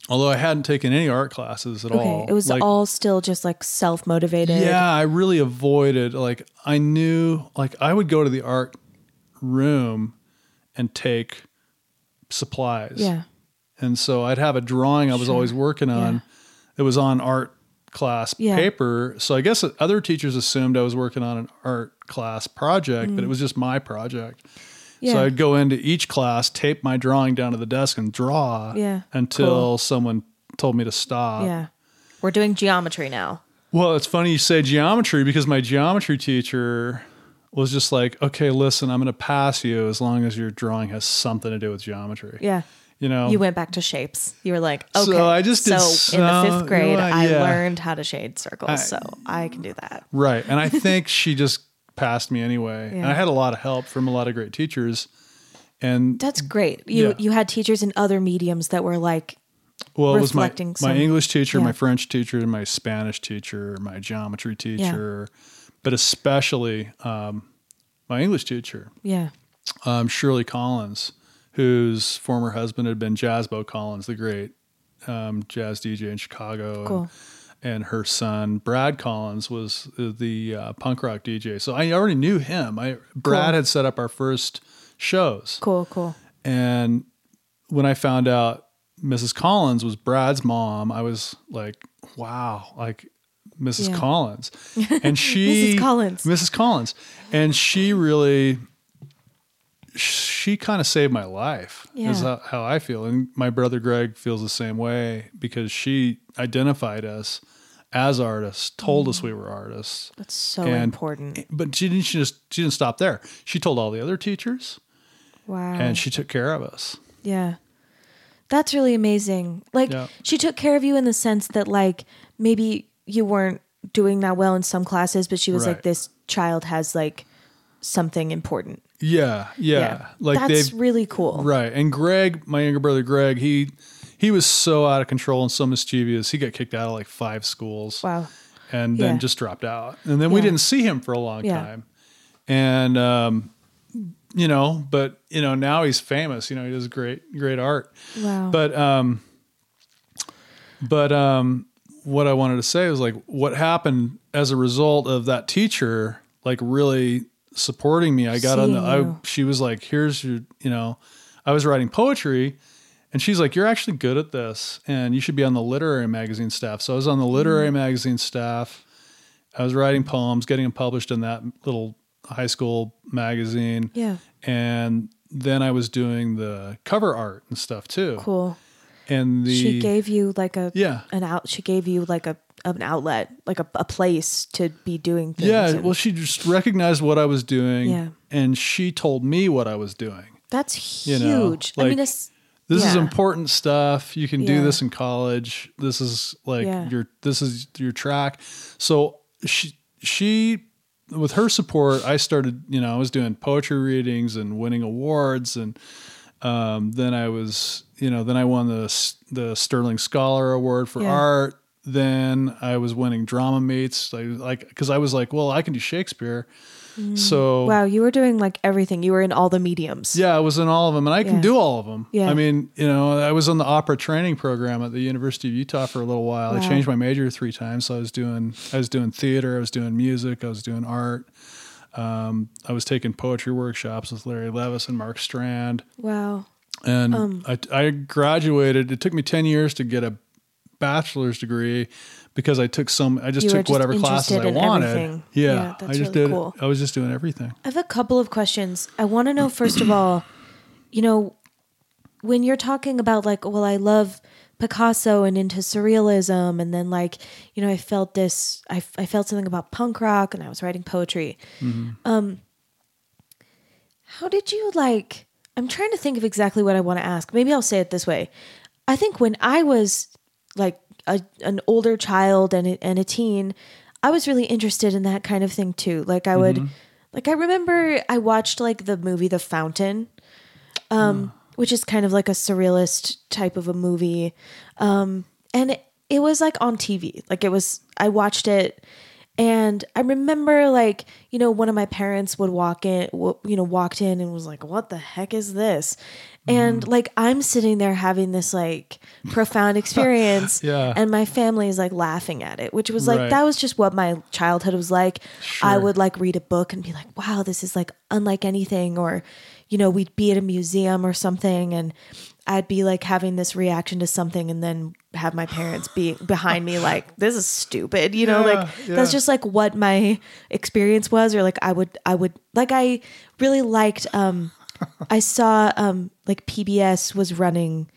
although i hadn't taken any art classes at okay. all It was Like, all still just like self motivated. yeah, I really avoided like I knew like I would go to the art room and take supplies. yeah, And so I'd have a drawing I was Sure. always working on Yeah. that was on art class Yeah. paper. So I guess other teachers assumed I was working on an art class project, but it was just my project. Yeah. So I'd go into each class, tape my drawing down to the desk and draw Yeah. until Cool. someone told me to stop. yeah. We're doing geometry now. Well, it's funny you say geometry because my geometry teacher was just like, okay, listen, I'm going to pass you as long as your drawing has something to do with geometry. Yeah. You know, You went back to shapes. You were like, okay. So I just so in the fifth grade, yeah, I learned how to shade circles, I- so I can do that. right. And I think she just passed me anyway. And I had a lot of help from a lot of great teachers. And That's great. You Yeah. you had teachers in other mediums that were like, well, it was my, reflecting my English teacher, yeah. my French teacher, my Spanish teacher, my geometry teacher, but especially um, my English teacher. yeah, um, Shirley Collins, whose former husband had been Jazzbo Collins, the great um, jazz DJ in Chicago. Cool. And, her son Brad Collins was the uh, punk rock DJ. So I already knew him. I Brad Cool. had set up our first shows, cool, cool. and when I found out Mrs. Collins was Brad's mom, I was like, wow, like Mrs. Yeah. Collins. *laughs* And she Mrs. Collins. Mrs. Collins. And she really she kind of saved my life. Is Yeah. how, how I feel. And my brother Greg feels the same way because she identified us as artists, told us mm. we were artists. That's so And- important. But she didn't she just she didn't stop there. She told all the other teachers Wow. and she took care of us. Yeah. That's really amazing. Like Yeah. she took care of you in the sense that like maybe you weren't doing that well in some classes, but she was like, this child has like something important. Yeah, yeah. Like that's really cool. right. And Greg, my younger brother Greg, he he was so out of control and so mischievous. He got kicked out of like five schools. Wow. and then Yeah. just dropped out. And then we didn't see him for a long Yeah. time. And um, you know, but you know, now he's famous. You know, he does great, great art. Wow. But um, but um, what I wanted to say was like, what happened as a result of that teacher like really supporting me. I got on the. I, you. she was like, "Here's your," you know, I was writing poetry. And she's like, "You're actually good at this, and you should be on the literary magazine staff." So I was on the literary Mm-hmm. magazine staff. I was writing poems, getting them published in that little high school magazine. Yeah. And then I was doing the cover art and stuff too. Cool. And the she gave you like a Yeah. an out. She gave you like a an outlet, like a, a place to be doing things. yeah, and well, she just recognized what I was doing, Yeah. and she told me what I was doing. that's you huge. know, I mean, like, it's This is important stuff. You can do this in college. This is like Yeah. your this is your track. So she she with her support, I started, you know, I was doing poetry readings and winning awards and um, then I was, you know, then I won the the Sterling Scholar Award for Yeah. art. Then I was winning drama meets, like, like, because I was like, well, I can do Shakespeare. So Mm. wow. You were doing like everything. You were in all the mediums. yeah, I was in all of them, and I can do all of them. Yeah. I mean, you know, I was on the opera training program at the University of Utah for a little while. I changed my major three times, so I was doing I was doing theater, I was doing music, I was doing art. Um, I was taking poetry workshops with Larry Levis and Mark Strand, Wow. and Um, I, I graduated. It took me ten years to get a bachelor's degree because I took some. I just You took just whatever classes I wanted. everything. Yeah, Yeah, that's I just really did. cool. I was just doing everything. I have a couple of questions. I want to know first of all, you know, when you're talking about like, well, I love Picasso and into surrealism, and then like, you know, I felt this, I, I felt something about punk rock, and I was writing poetry. Um, how did you like? I'm trying to think of exactly what I want to ask. Maybe I'll say it this way. I think when I was like a, an older child and a, and a teen, I was really interested in that kind of thing too. Like I would, like I remember I watched like the movie The Fountain, um, which is kind of like a surrealist type of a movie, um, and it, it was like on TV. Like it was, I watched it. And I remember, like, you know, one of my parents would walk in, w- you know, walked in and was like, what the heck is this? And like, I'm sitting there having this like profound *laughs* experience. Yeah. And my family is like laughing at it, which was like, Right. that was just what my childhood was like. I would like read a book and be like, wow, this is like unlike anything. Or, you know, we'd be at a museum or something and I'd be like having this reaction to something and then have my parents be *laughs* behind me like, this is stupid. You know, Yeah, like yeah. that's just like what my experience was. Or like I would, I would, like I really liked, um, I saw um like PBS was running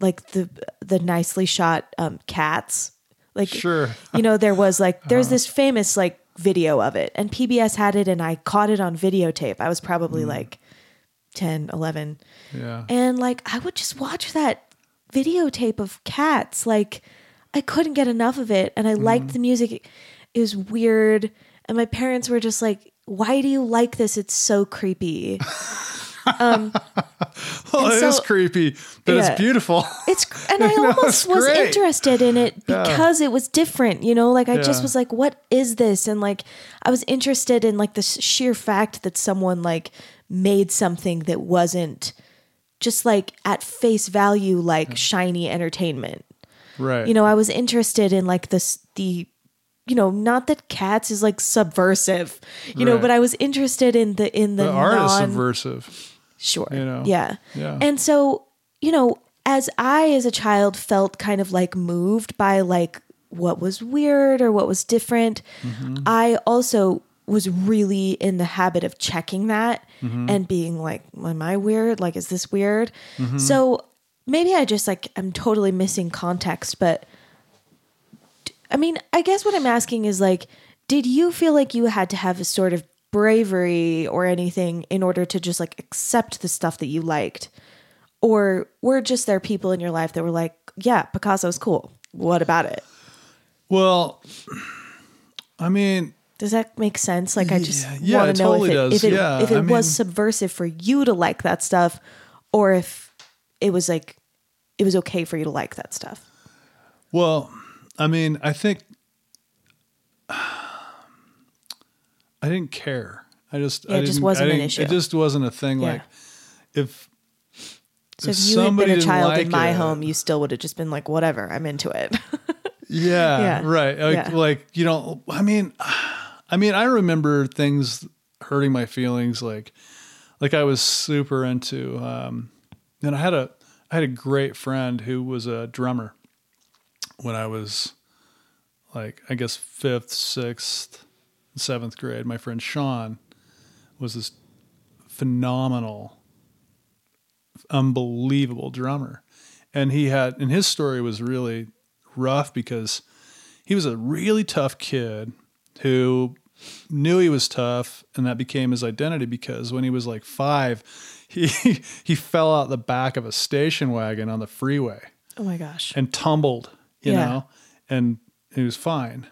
like the the nicely shot um cats. Like Sure. you know, there was like there's this famous like video of it and PBS had it and I caught it on videotape. I was probably like 10, 11. Yeah. And like I would just watch that videotape of cats. Like I couldn't get enough of it and I liked the music. It was weird and my parents were just like, "Why do you like this? It's so creepy." *laughs* *laughs* Oh, And it is so- creepy, but Yeah. it's beautiful. It's and *laughs* I No, almost was great. interested in it Yeah. because it was different, you know. Like I just was like, "What is this?" And like I was interested in like the sheer fact that someone like made something that wasn't just like at face value like shiny entertainment. right. You know, I was interested in like this the you know, not that cats is like subversive, you know, but I was interested in the in the, the art is subversive. Sure. you know? Yeah. Yeah. And so, you know, as I as a child felt kind of like moved by like what was weird or what was different, Mm-hmm. I also was really in the habit of checking that Mm-hmm. and being like, am I weird? Like, is this weird? Mm-hmm. So maybe I just like I'm totally missing context, but I mean, I guess what I'm asking is like, did you feel like you had to have a sort of bravery or anything in order to just like accept the stuff that you liked? Or were just there people in your life that were like, yeah, Picasso's cool. What about it? Well, I mean, Does that make sense? Like, I just Yeah, yeah, want to know totally if it, does. if it, Yeah, if it I was mean- subversive for you to like that stuff, or if it was like it was okay for you to like that stuff. Well, I mean, I think I didn't care. I just, Yeah, I it just wasn't an issue. It just wasn't a thing. Yeah. Like, if So If if, you had somebody been a child like in my it- home, you still would have just been like, whatever, I'm into it. *laughs* yeah, Yeah. right, like, like you know, I mean, I mean, I remember things hurting my feelings. Like, like I was super into, um, and I had a, I had a great friend who was a drummer when I was like, I guess fifth, sixth, seventh grade. My friend Sean was this phenomenal, unbelievable drummer. And he had, and his story was really rough because he was a really tough kid who knew he was tough and that became his identity because when he was like five, *laughs* he, he fell out the back of a station wagon on the freeway oh my gosh. and tumbled, you Yeah. know, and he was fine.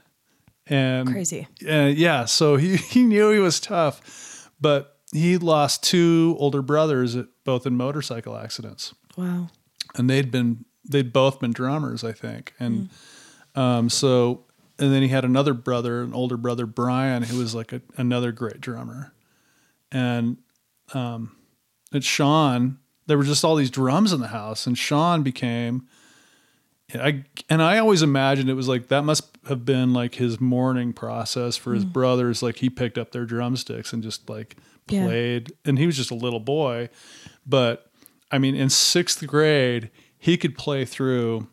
And Crazy. uh, yeah, so he, *laughs* he knew he was tough, but he lost two older brothers, both in motorcycle accidents, Wow. and they'd been they'd both been drummers, I think, and Mm. um, so and then he had another brother, an older brother, Brian, who was like a, another great drummer, and um, at Sean, there were just all these drums in the house, and Sean became. I and I always imagined it was like that must have been like his mourning process for his brothers. Like he picked up their drumsticks and just like Yeah. played, and he was just a little boy, but I mean, in sixth grade, he could play through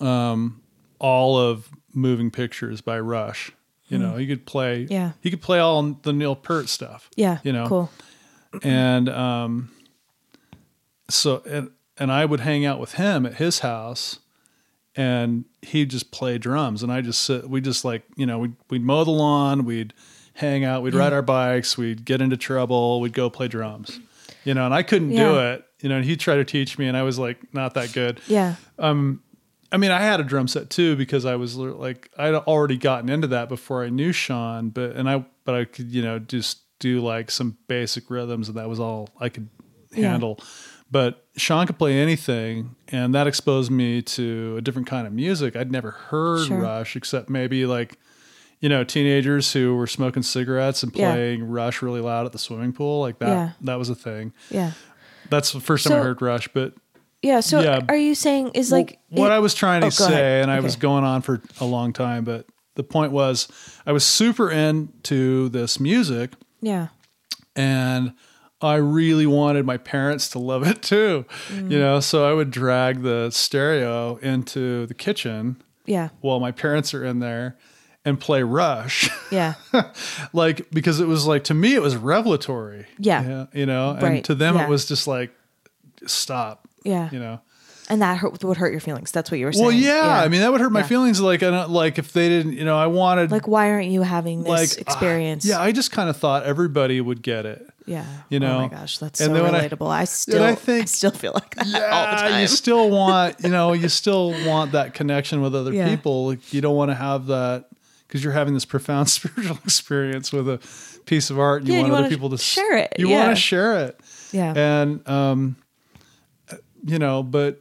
um, all of Moving Pictures by Rush. You know, he could play. Yeah. he could play all the Neil Peart stuff. Yeah. you know, Cool. and um, so and and I would hang out with him at his house, and he'd just play drums, and I just sit. We just like you know we'd we'd mow the lawn, we'd hang out, we'd ride our bikes, we'd get into trouble, we'd go play drums, you know, and I couldn't do it, you know. And he tried to teach me, and I was like not that good. Yeah. Um, I mean, I had a drum set too because I was like I'd already gotten into that before I knew Sean, but and I but I could you know just do like some basic rhythms and that was all I could Yeah. handle. But Sean could play anything, and that exposed me to a different kind of music. I'd never heard Sure. Rush except maybe like you know teenagers who were smoking cigarettes and Yeah. playing Rush really loud at the swimming pool. Like that Yeah. that was a thing. Yeah. That's the first time I heard Rush, but Yeah. So Yeah. are you saying is like well, what it- I was trying oh, to Oh, say, ahead. and I was going on for a long time, but the point was I was super into this music Yeah. and I really wanted my parents to love it too. Mm. You know, so I would drag the stereo into the kitchen Yeah. while my parents are in there and play Rush. Yeah. *laughs* like because it was like to me it was revelatory. Yeah. you know, and Right. to them Yeah. it was just like stop. Yeah. You know. And that hurt, would hurt your feelings. That's what you were saying. Well, yeah, I mean that would hurt my feelings. Like, I don't, like if they didn't, you know, I wanted like why aren't you having this like experience? yeah, I just kind of thought everybody would get it. Yeah. You know. Oh my gosh, that's And so then when I- relatable. I, still I I, think- still feel like that Yeah, you still *laughs* want, you know, you still want that connection with other Yeah. people. You don't want to have that because you're having this profound *laughs* spiritual experience with a piece of art. And you want you other people to share it. You Yeah. want to share it, yeah. and um, you know, but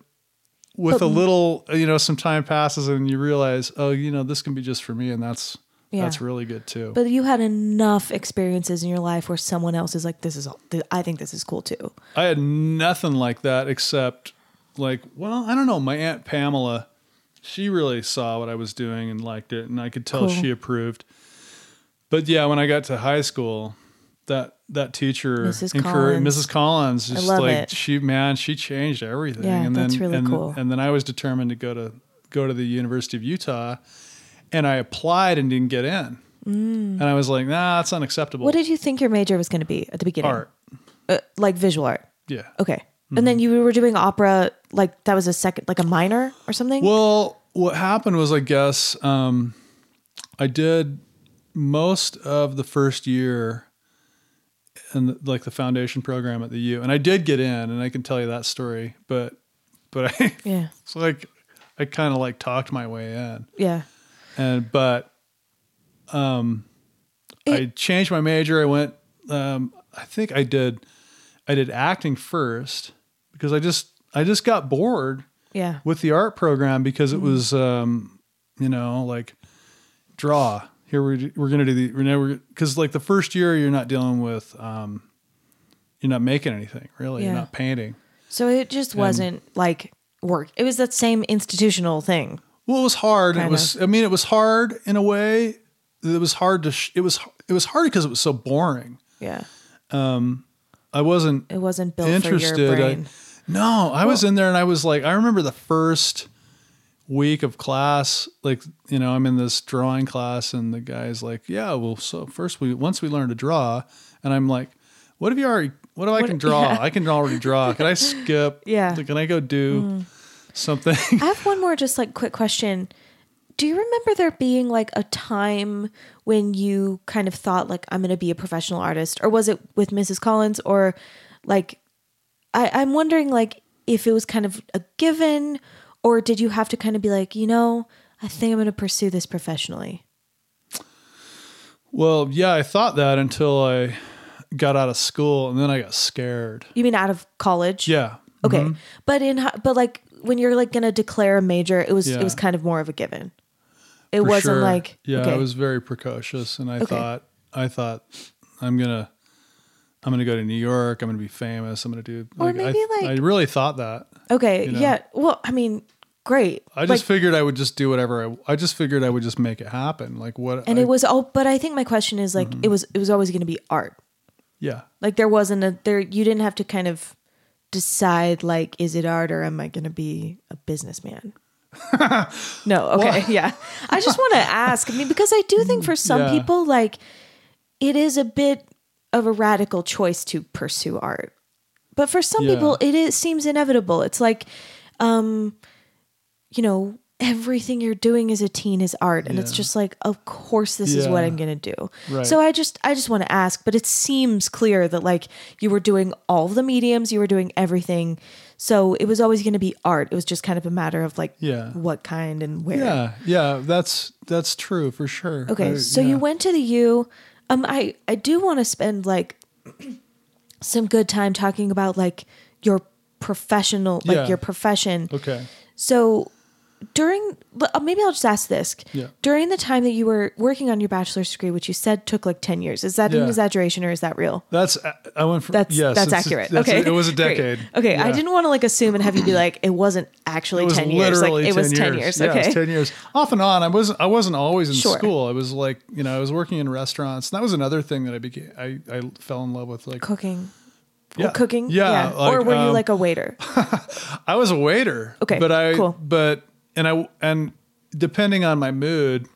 with But- a little, you know, some time passes and you realize, oh, you know, this can be just for me, and that's Yeah. that's really good too. but you had enough experiences in your life where someone else is like, "This is, all, th- I think this is cool too." I had nothing like that except like, well, I don't know, my aunt Pamela, she really saw what I was doing and liked it and I could tell Cool. she approved. But yeah, when I got to high school, that that teacher Mrs. Collins. Mrs. Collins just like it. she man, she changed everything. Yeah, and that's then really and, cool. and then I was determined to go to go to the University of Utah and I applied and didn't get in. And I was like, nah, that's unacceptable. Mm. What did you think your major was going to be at the beginning? art? Uh, like visual art. Yeah. Okay. And Mm-hmm. then you were doing opera, like that was a second, like a minor or something. Well, what happened was, I guess, um, I did most of the first year and like the foundation program at the U, and I did get in, and I can tell you that story. But, but I, yeah. *laughs* it's like I kind of like talked my way in. Yeah. And but um, I changed my major. I went. Um, I think I did. I did acting first because I just I just got bored Yeah. with the art program because Mm-hmm. it was um, you know like draw. Here we're we're gonna do the we're never because like the first year you're not dealing with um, you're not making anything really. You're not painting. So it just wasn't like work. It was that same institutional thing. Well, it was hard. It Kind was. I mean, it was hard in a way. It was hard to. Sh- it was. It was hard because it was so boring. Yeah. Um, I wasn't It wasn't built interested. for your I- brain. no, I was in there and I was like, I remember the first week of class. Like, you know, I'm in this drawing class, and the guy's like, "Yeah, well, so first we once we learn to draw," and I'm like, "What have you already? What do I What- can draw? yeah. I can already draw. Can I *laughs* skip? Yeah. Can I go do something?" I have one more just like quick question. Do you remember there being like a time when you kind of thought like I'm going to be a professional artist or was it with Mrs. Collins or like I I'm wondering like if it was kind of a given or did you have to kind of be like, you know, I think I'm going to pursue this professionally. well, yeah, I thought that until I got out of school, and then I got scared. You mean out of college? Yeah. Okay. Mhm. But in but like when you're like going to declare a major, it was Yeah. it was kind of more of a given. It For wasn't sure. like yeah okay. i was very precocious and i Okay. thought i thought i'm gonna i'm gonna go to new york i'm gonna be famous i'm gonna do Or like, maybe, I, like- I really thought that Okay, you know? yeah. Well, I mean, great. i just Like, figured i would just do whatever i i just figured i would just make it happen like what and I- it was all. But I think my question is like, Mm-hmm. it was it was always going to be art. yeah Like there wasn't a there. You didn't have to kind of decide like, is it art or am I going to be a businessman? *laughs* no. Okay. Yeah. I just want to ask. I mean, because I do think for some Yeah. people, like, it is a bit of a radical choice to pursue art. But for some Yeah. people, it is seems inevitable. It's like, um, you know, everything you're doing as a teen is art, and it's just like, of course, this is what I'm gonna do. Right. So I just, I just want to ask. But it seems clear that like you were doing all the mediums, you were doing everything. So it was always going to be art. It was just kind of a matter of like, Yeah. what kind and where. yeah yeah that's that's true for sure Okay, I- so yeah. you went to the U. Um, I I do want to spend like some good time talking about like your professional, like Yeah. your profession. okay So during, uh, maybe I'll just ask this. Yeah. During the time that you were working on your bachelor's degree, which you said took like ten years, is that an exaggeration or is that real? that's i went from That's yes that's accurate. that's- okay, it was a *laughs* Great. decade Okay, I didn't want to like assume and have you be like it wasn't actually It was ten years. Like it was ten years. Yeah, Okay, it was ten years. Off and on. I wasn't. I wasn't always in Sure. school. I was like, you know, I was working in restaurants. And that was another thing that I became. I, I fell in love with. Like, cooking. Yeah. Or cooking. Yeah, or like, were you um, like a waiter? *laughs* I was a waiter. Okay, but I. cool. But and I and depending on my mood,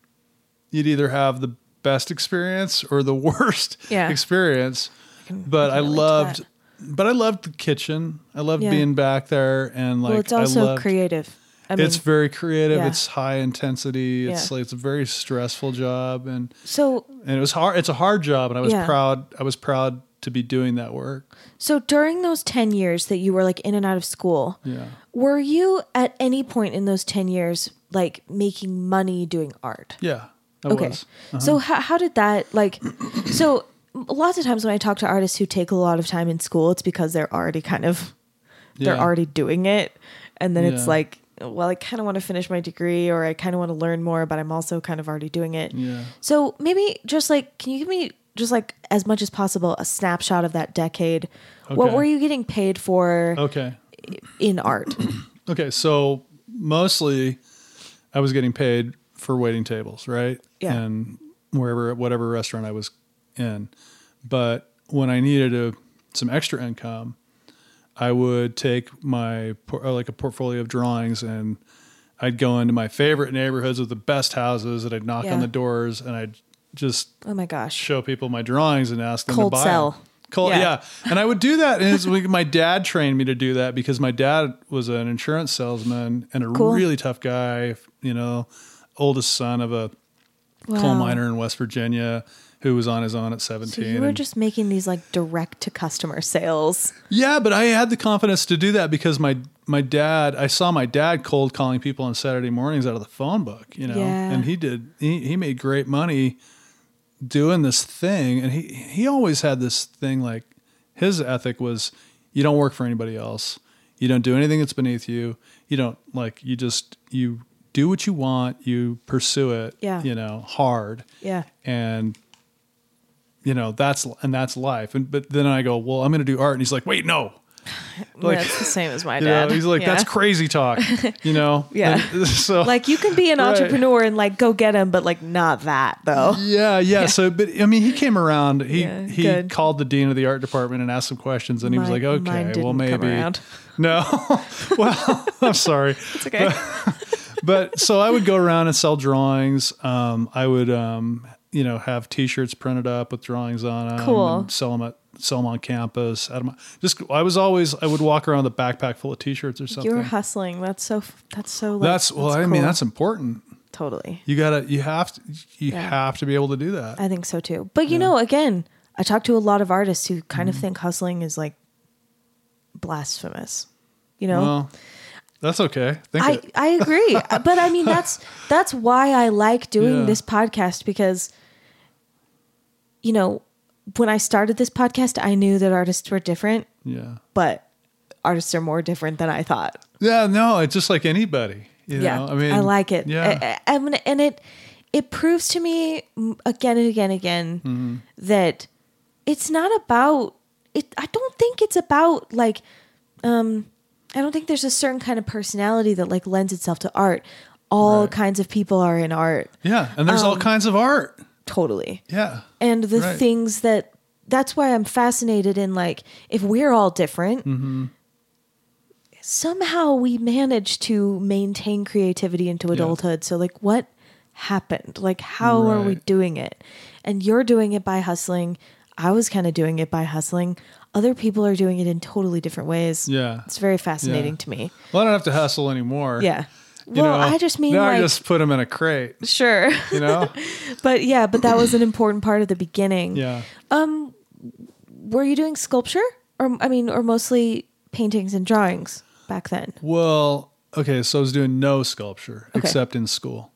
you'd either have the best experience or the *laughs* worst Yeah. experience. But I I, can relate to loved. But I loved the kitchen. I loved Yeah. being back there and like. well, it's also I loved, creative. I mean, it's very creative. yeah. It's high intensity. It's Yeah. like it's a very stressful job, and so and it was hard. It's a hard job, and I was proud. I was proud to be doing that work. so during those ten years that you were like in and out of school, Yeah. were you at any point in those ten years like making money doing art? Yeah. I Okay. was. Uh-huh. So how, how did that like *clears throat* so lots of times when I talk to artists who take a lot of time in school, it's because they're already kind of they're Yeah. already doing it. And then it's like, well, I kind of want to finish my degree or I kind of want to learn more, but I'm also kind of already doing it. Yeah. So maybe just like can you give me just like as much as possible a snapshot of that decade? What were you getting paid for Okay. in art? *clears throat* Okay. So mostly, I was getting paid for waiting tables, right? Yeah. And wherever, whatever restaurant I was in, but when I needed a some extra income, I would take my uh, like a portfolio of drawings and I'd go into my favorite neighborhoods with the best houses and I'd knock Yeah. on the doors and I'd just Oh my gosh. show people my drawings and ask them Cold to buy sell. them. Cold, Yeah. yeah. And I would do that. And my dad trained me to do that because my dad was an insurance salesman and a Cool. really tough guy, you know, oldest son of a Wow. coal miner in West Virginia, who was on his own at 17. So 17. you were and- just making these like direct to customer sales. yeah, but I had the confidence to do that because my my dad, I saw my dad cold calling people on Saturday mornings out of the phone book, you know, Yeah. and he did. He he made great money doing this thing, and he he always had this thing like his ethic was you don't work for anybody else, you don't do anything that's beneath you, you don't like you just you do what you want, you pursue it, Yeah. you know, hard, Yeah. and you know that's and that's life. And but then I go, well, I'm going to do art, and he's like, wait, no. Like- That's the same as my dad. know, he's like, Yeah. that's crazy talk. You know, *laughs* Yeah. And *laughs* so Like you can be an Right. entrepreneur and like go get him, but like not that though. yeah, yeah, So, but I mean, he came around. He Yeah, he good. called the dean of the art department and asked some questions, and he was like, okay, well, maybe. around. *laughs* No, well, I'm sorry. It's okay. but so I would go around and sell drawings. Um, I would, um, you know, have T-shirts printed up with drawings on them. Cool. And sell them at sell them on campus. Of my, just I was always I would walk around with a backpack full of T-shirts or something. You're hustling. That's so. That's so. Like, that's well, I mean, that's important. totally. You gotta, you have to, you Yeah. have to be able to do that. I think so too. But you know, again, I talk to a lot of artists who kind Mm-hmm. of think hustling is like blasphemous. You know, Well, that's okay. Think I, it. I agree. *laughs* but I mean that's that's why I like doing Yeah. this podcast because you know, when I started this podcast, I knew that artists were different, Yeah. but artists are more different than I thought. Yeah. No, it's just like anybody. You yeah. know, I mean, I like it. Yeah. I, I, and it it proves to me again and again and again Mm-hmm. that it's not about it. I don't think it's about like um I don't think there's a certain kind of personality that like lends itself to art. All Right. kinds of people are in art, yeah. And there's Um, all kinds of art. Totally. Yeah. And the Right. things that that's why I'm fascinated in like if we're all different, Mm-hmm. somehow we manage to maintain creativity into adulthood. So like what happened? Like how are we doing it? And you're doing it by hustling. I was kind of doing it by hustling. Other people are doing it in totally different ways. Yeah. It's very fascinating Yeah. to me. Well, I don't have to hustle anymore. Yeah. You well, know? I just mean now like I just put them in a crate. sure. You know. *laughs* but yeah, but that was an important part of the beginning. yeah. Um, were you doing sculpture or i mean or mostly paintings and drawings back then Well, okay. So I was doing no sculpture Okay. except in school.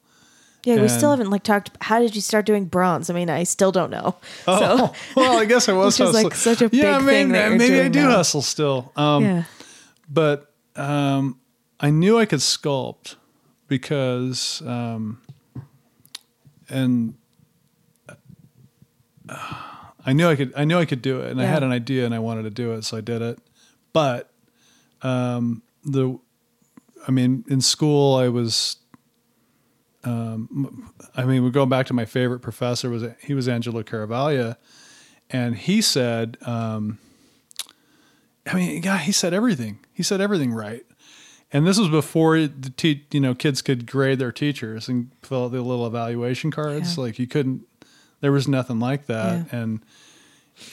yeah we still haven't like talked how did you start doing bronze i mean i still don't know Oh, so *laughs* well, I guess I *laughs* was Which is, like, such a big yeah, thing that you're maybe I do now. hustle still. Um, yeah but um, I knew I could sculpt because, um, and uh, I knew I could. I knew I could do it, and I had an idea, and I wanted to do it, so I did it. But um, the, I mean, in school, I was. Um, I mean, we go back to my favorite professor was he was Angelo Caravaglia, and he said. Um, I mean, yeah, he said everything. He said everything right. And this was before the te- you know kids could grade their teachers and fill out the little evaluation cards. Yeah. Like you couldn't. There was nothing like that. Yeah. And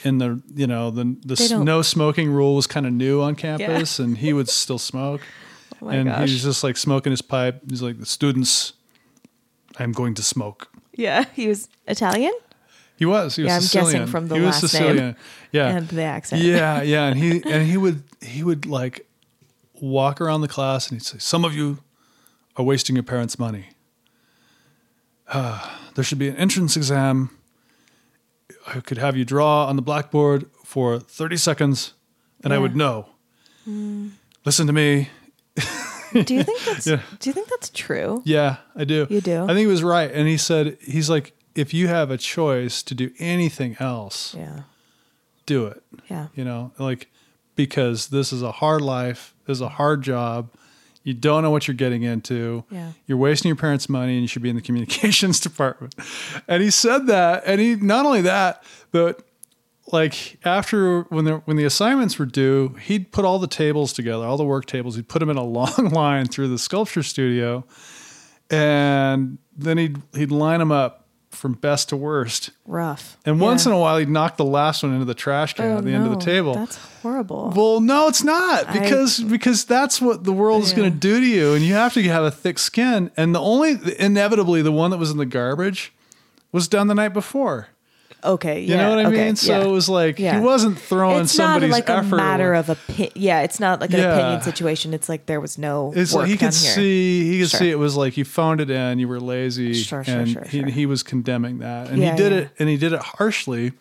in the you know the the s- no smoking rule was kind of new on campus, and he would still smoke. *laughs* oh and gosh he was just like smoking his pipe. He's like, the students, I'm going to smoke. yeah *laughs* he was italian He was. He was Yeah, I'm guessing from the he was last name Sicilian. Yeah. and the accent Yeah, *laughs* yeah, and he and he would he would like walk around the class and he'd say, "Some of you are wasting your parents' money. Uh, there should be an entrance exam. I could have you draw on the blackboard for thirty seconds, and I would know. Listen to me. do you think that's *laughs* Yeah. do you think that's true Yeah, I do. You do? I think he was right, and he said he's like, if you have a choice to do anything else, yeah do it. yeah you know like because this is a hard life this is a hard job. You don't know what you're getting into. Yeah. you're wasting your parents money and you should be in the *laughs* communications department. And he said that and he not only that but like after when the when the assignments were due he'd put all the tables together all the work tables he'd put them in a *laughs* long line through the sculpture studio. And then he'd he'd line them up from best to worst rough and once yeah. in a while he'd knock the last one into the trash can oh, at the end of the table that's horrible well, no, it's not I- because because that's what the world is Yeah. going to do to you, and you have to have a thick skin. And the only inevitably the one that was in the garbage was done the night before. Okay, You yeah, know what I okay, mean? So yeah. it was like Yeah. he wasn't throwing it's not somebody's like effort. a matter of opinion. Yeah, it's not like an Yeah. opinion situation. It's like there was no It's like he could here. see he could Sure. see it was like you phoned it in, you were lazy, Sure, sure, and sure, he sure. he was condemning that, and Yeah, he did yeah. it, and he did it harshly,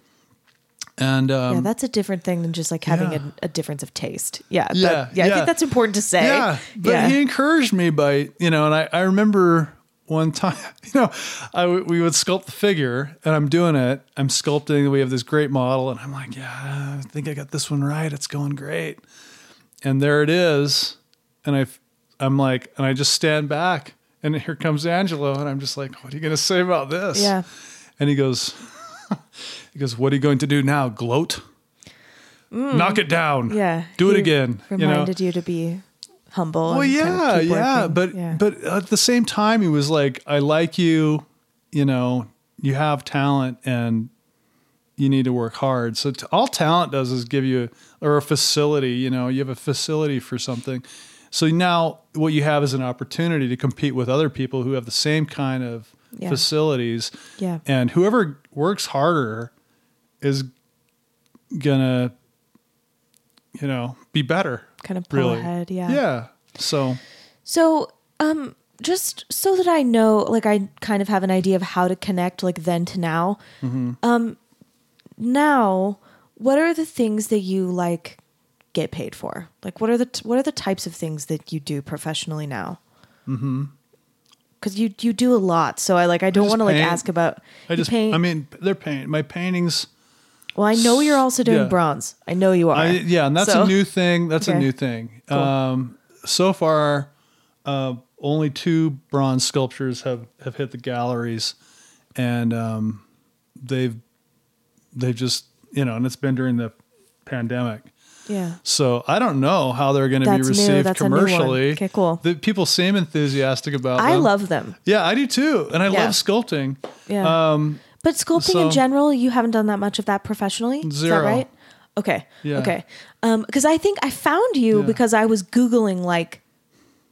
and um, yeah, that's a different thing than just like having Yeah. a, a difference of taste. Yeah, but- Yeah, yeah, I think that's important to say. Yeah, but yeah. he encouraged me by you know, and I, I remember one time, *laughs* you know, I w- we would sculpt the figure, and I'm doing it. I'm sculpting. We have this great model, and I'm like, yeah, I think I got this one right. It's going great, and there it is, and I, I'm like, and I just stand back, and here comes Angelo, and I'm just like, what are you gonna say about this? yeah. And he goes, *laughs* he goes, what are you going to do now? Gloat. Knock it down. Mm. Yeah. Do it again. You know? Reminded you, to be humble. Well, and kind of yeah, keep yeah, but Yeah. but at the same time, he was like, "I like you, you know, you have talent, and you need to work hard." So t- all talent does is give you a, or a facility. You know, you have a facility for something. So now what you have is an opportunity to compete with other people who have the same kind of Yeah. facilities. Yeah. and whoever works harder is gonna, you know, be better. Kind of pull really. ahead, yeah. Yeah. So. So, um, just so that I know, like, I kind of have an idea of how to connect, like, then to now. Mm-hmm. Um, now, what are the things that you like get paid for? Like, what are the what are the types of things that you do professionally now? Mm-hmm. Because you you do a lot, so I like I don't want to like ask about. I just, paint. I mean, they're paint. My paintings, well, I know you're also doing Yeah. bronze. I know you are. I, yeah, and that's So- a new thing. That's Okay. a new thing. Um, so far, uh, only two bronze sculptures have have hit the galleries, and um, they've they've just you know, and it's been during the pandemic. Yeah. So I don't know how they're going to be That's new. received That's a new one. commercially. Okay, cool. The people seem enthusiastic about. I them. love them. Yeah, I do too, and I Yeah. love sculpting. Yeah. Um, But sculpting So- in general, you haven't done that much of that professionally. Is that right? Okay. Yeah. Okay. Um, because I think I found you Yeah. because I was googling like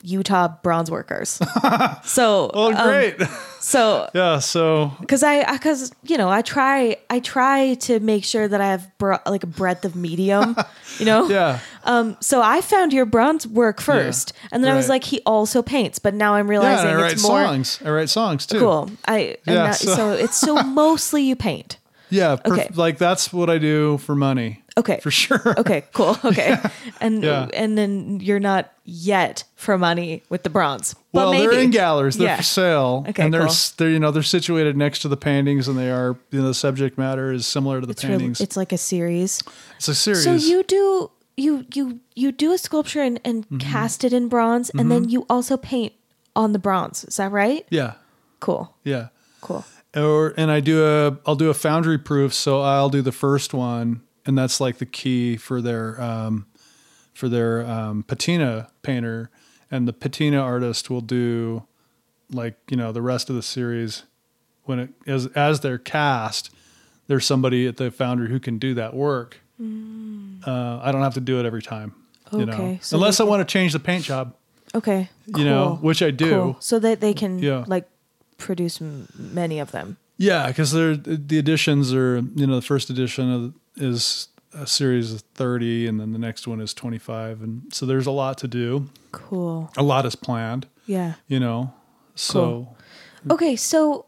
Utah bronze workers. *laughs* so oh, um, great! so *laughs* yeah, so because I because you know I try I try to make sure that I have bro- like a breadth of medium. *laughs* You know. yeah. Um. So I found your bronze work first, and then I was like, he also paints, but now I'm realizing and I write it's more songs. I write songs too. cool. I Yeah, so- so it's so mostly you paint. Yeah, perf- Okay. like that's what I do for money. Okay. for sure. Okay, cool. *laughs* Okay. And Yeah. and then you're not yet for money with the bronze. Well, maybe. they're in galleries. They're Yeah. for sale, Okay, and they're cool. they're you know they're situated next to the paintings, and they are you know the subject matter is similar to the It's, really, paintings. it's like a series. it's a series. So you do you you you do a sculpture and, and Mm-hmm. cast it in bronze and then you also paint on the bronze. Is that right? yeah, Cool. yeah. Cool. Or and I do a I'll do a foundry proof. So I'll do the first one, and that's like the key for their um, for their um, patina painter, and the patina artist will do like you know the rest of the series when it as as they're cast. There's somebody at the foundry who can do that work. Uh, I don't have to do it every time. You know, Mm. So unless I want to change the paint job. Okay. You know, which I do. Cool. So that they can Yeah. like produce m- many of them. Yeah, because they're the editions are you know the first edition of, is a series of thirty, and then the next one is twenty five, and so there's a lot to do. Cool. A lot is planned, Yeah. you know. So Okay, so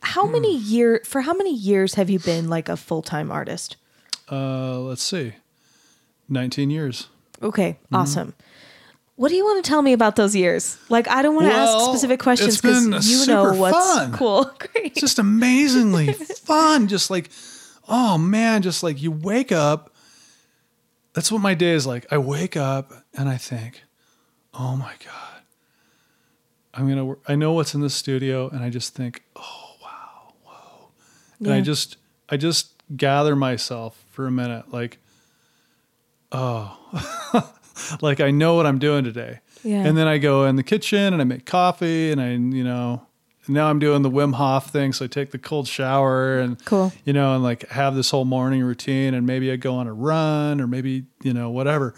how Hmm. many year for how many years have you been like a full-time artist? uh, let's see, nineteen years. Okay, Mm-hmm. awesome. What do you want to tell me about those years? Like I don't want to Well, ask specific questions because you know what's fun. cool. *laughs* Great. It's just amazingly *laughs* fun. Just like, oh man, just like you wake up. That's what my day is like. I wake up and I think, oh my God, I'm going to work. I know what's in the studio. And I just think, oh, wow, whoa. And I just, I just gather myself for a minute. Like, oh, *laughs* like I know what I'm doing today. Yeah. And then I go in the kitchen and I make coffee and I, you know, now I'm doing the Wim Hof thing. So I take the cold shower and, Cool. you know, and like have this whole morning routine and maybe I go on a run or maybe, you know, whatever.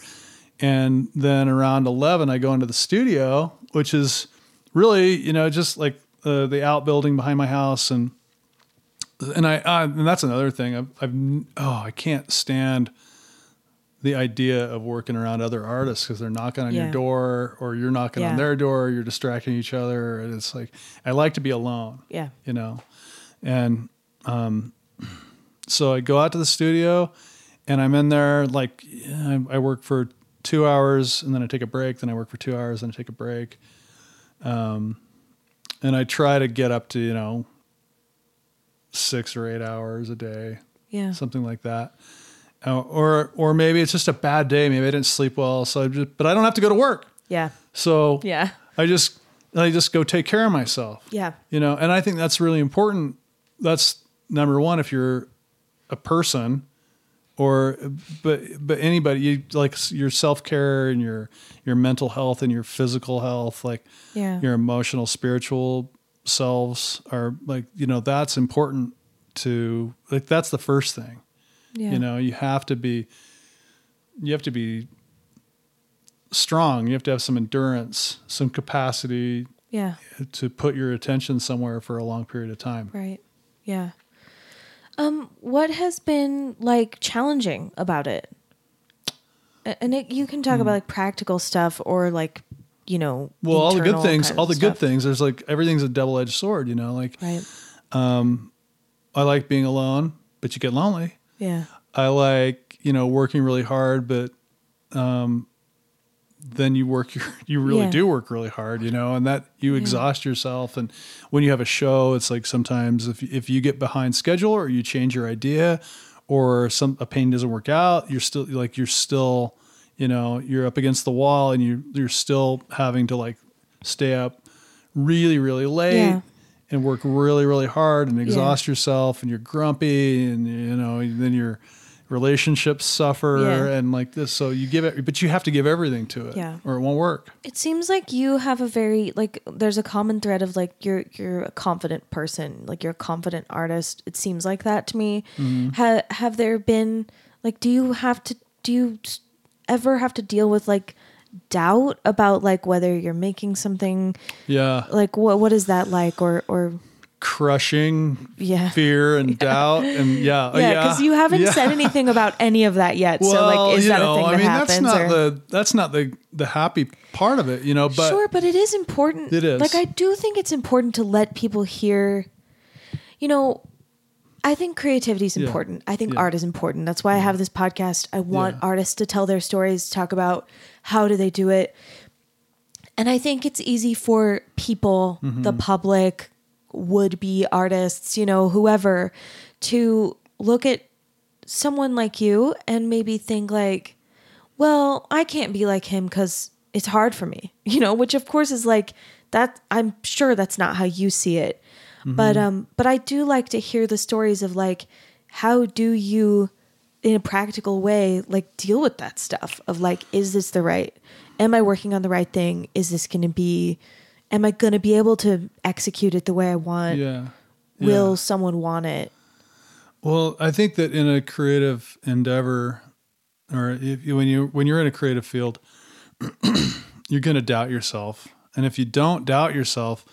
And then around 11, I go into the studio, which is really, you know, just like uh, the outbuilding behind my house. And and I uh, and that's another thing. I've, I've oh I can't stand the idea of working around other artists because they're knocking on Yeah. your door or you're knocking Yeah. on their door. You're distracting each other, and it's like I like to be alone. Yeah. you know, and um, so I go out to the studio, and I'm in there like I, I work for two hours, and then I take a break. Then I work for two hours, and I take a break. Um, and I try to get up to you know six or eight hours a day, Yeah. something like that. Uh, or or maybe it's just a bad day. Maybe I didn't sleep well, so I just but I don't have to go to work. Yeah. So Yeah. I just I just go take care of myself. Yeah. You know, and I think that's really important. That's number one if you're a person or but but anybody you like your self-care and your your mental health and your physical health like Yeah. your emotional spiritual selves are like you know that's important to like that's the first thing Yeah. you know you have to be you have to be strong you have to have some endurance some capacity Yeah. to put your attention somewhere for a long period of time Right. Yeah. Um, what has been like challenging about it? And it, you can talk about like practical stuff or like, you know, well all the good things all the good things there's like everything's a double-edged sword you know like Right. Um i like being alone but you get lonely Yeah. I like, you know, working really hard, but um, then you work your, *laughs* you really Yeah. do work really hard, you know, and that you exhaust yourself. And when you have a show, it's like sometimes if, if you get behind schedule or you change your idea or some, a pain doesn't work out, you're still like, you're still, you know, you're up against the wall and you, you're still having to like stay up really, really late. Yeah. And work really, really hard and exhaust yourself, and you're grumpy, and you know, then your relationships suffer, Yeah. and like this. So you give it, but you have to give everything to it, Yeah. or it won't work. It seems like you have a very like there's a common thread of like you're you're a confident person, like you're a confident artist. It seems like that to me. Mm-hmm. Ha- have there been like do you have to do you ever have to deal with like doubt about like whether you're making something Yeah, like what what is that like or or crushing yeah. fear and *laughs* doubt, and yeah, uh, Yeah, because you haven't yeah. said anything about any of that yet. so like, is that know, a thing I that mean, happens? that's not or? the that's not the the happy part of it, you know. But sure, but it is important. It is. Like I do think it's important to let people hear. You know, I think creativity is Yeah. important. I think Yeah. art is important. That's why I have this podcast. I want Yeah. artists to tell their stories, talk about how do they do it. And I think it's easy for people, the Mm-hmm. public, would be artists, you know, whoever, to look at someone like you and maybe think like, well, I can't be like him because it's hard for me, *laughs* you know, which of course is like that. I'm sure that's not how you see it, but um, but I do like to hear the stories of like, how do you, in a practical way, like deal with that stuff of like, is this the right? Am I working on the right thing? Is this going to be? Am I going to be able to execute it the way I want? yeah, Will Yeah. someone want it? Well, I think that in a creative endeavor, or if you, when you when you're in a creative field, *clears throat* you're going to doubt yourself, and if you don't doubt yourself,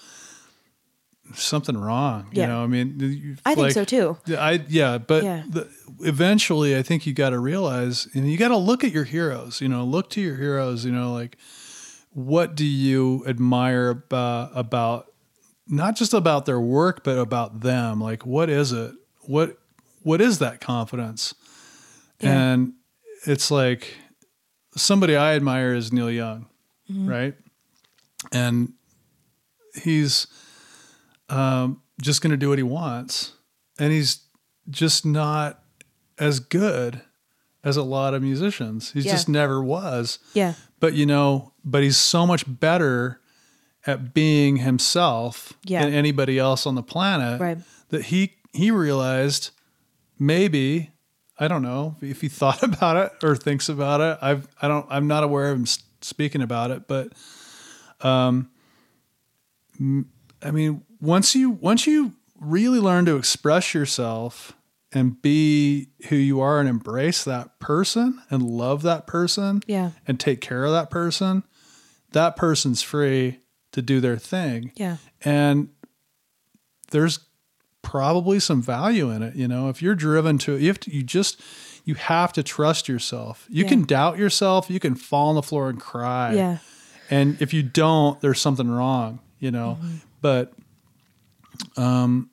something wrong. Yeah. You know, I mean, you- I think so too. Yeah, I yeah, but Yeah. The, eventually, I think you got to realize, and you got to look at your heroes. You know, look to your heroes. You know, like what do you admire about about not just about their work, but about them? Like, what is it? What what is that confidence? Yeah. And it's like somebody I admire is Neil Young, Mm-hmm. right? And he's um, just going to do what he wants, and he's just not as good as a lot of musicians. He Yeah. just never was. Yeah. But you know, but he's so much better at being himself Yeah. than anybody else on the planet Right. that he he realized maybe I don't know if he thought *laughs* about it or thinks about it. I've I don't I'm not aware of him speaking about it, but um, I mean, once you once you really learn to express yourself and be who you are and embrace that person and love that person Yeah. and take care of that person, that person's free to do their thing. Yeah. And there's probably some value in it. You know, if you're driven to, you have to, you just, you have to trust yourself. You Yeah. can doubt yourself. You can fall on the floor and cry. Yeah. And if you don't, there's something wrong, you know, Mm-hmm. but Um,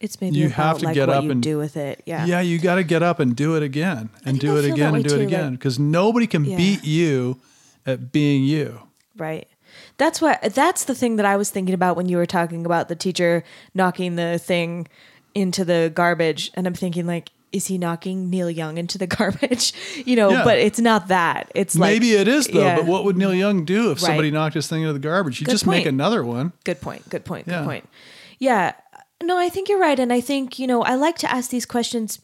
it's maybe You have to like get up and- do with it. Yeah. yeah, you got to get up and do it again and do I it again and do it too, again like- because nobody can Yeah. beat you at being you. Right. That's what that's the thing that I was thinking about when you were talking about the teacher knocking the thing into the garbage and I'm thinking like is he knocking Neil Young into the *laughs* garbage? You know, Yeah. but it's not that. It's like Maybe it is though, yeah. but what would Neil Young do if Right. somebody knocked his thing into the garbage? You Good just make another one. Good point. Good point. Good Yeah. point. Yeah. No, I think you're right. And I think, you know, I like to ask these questions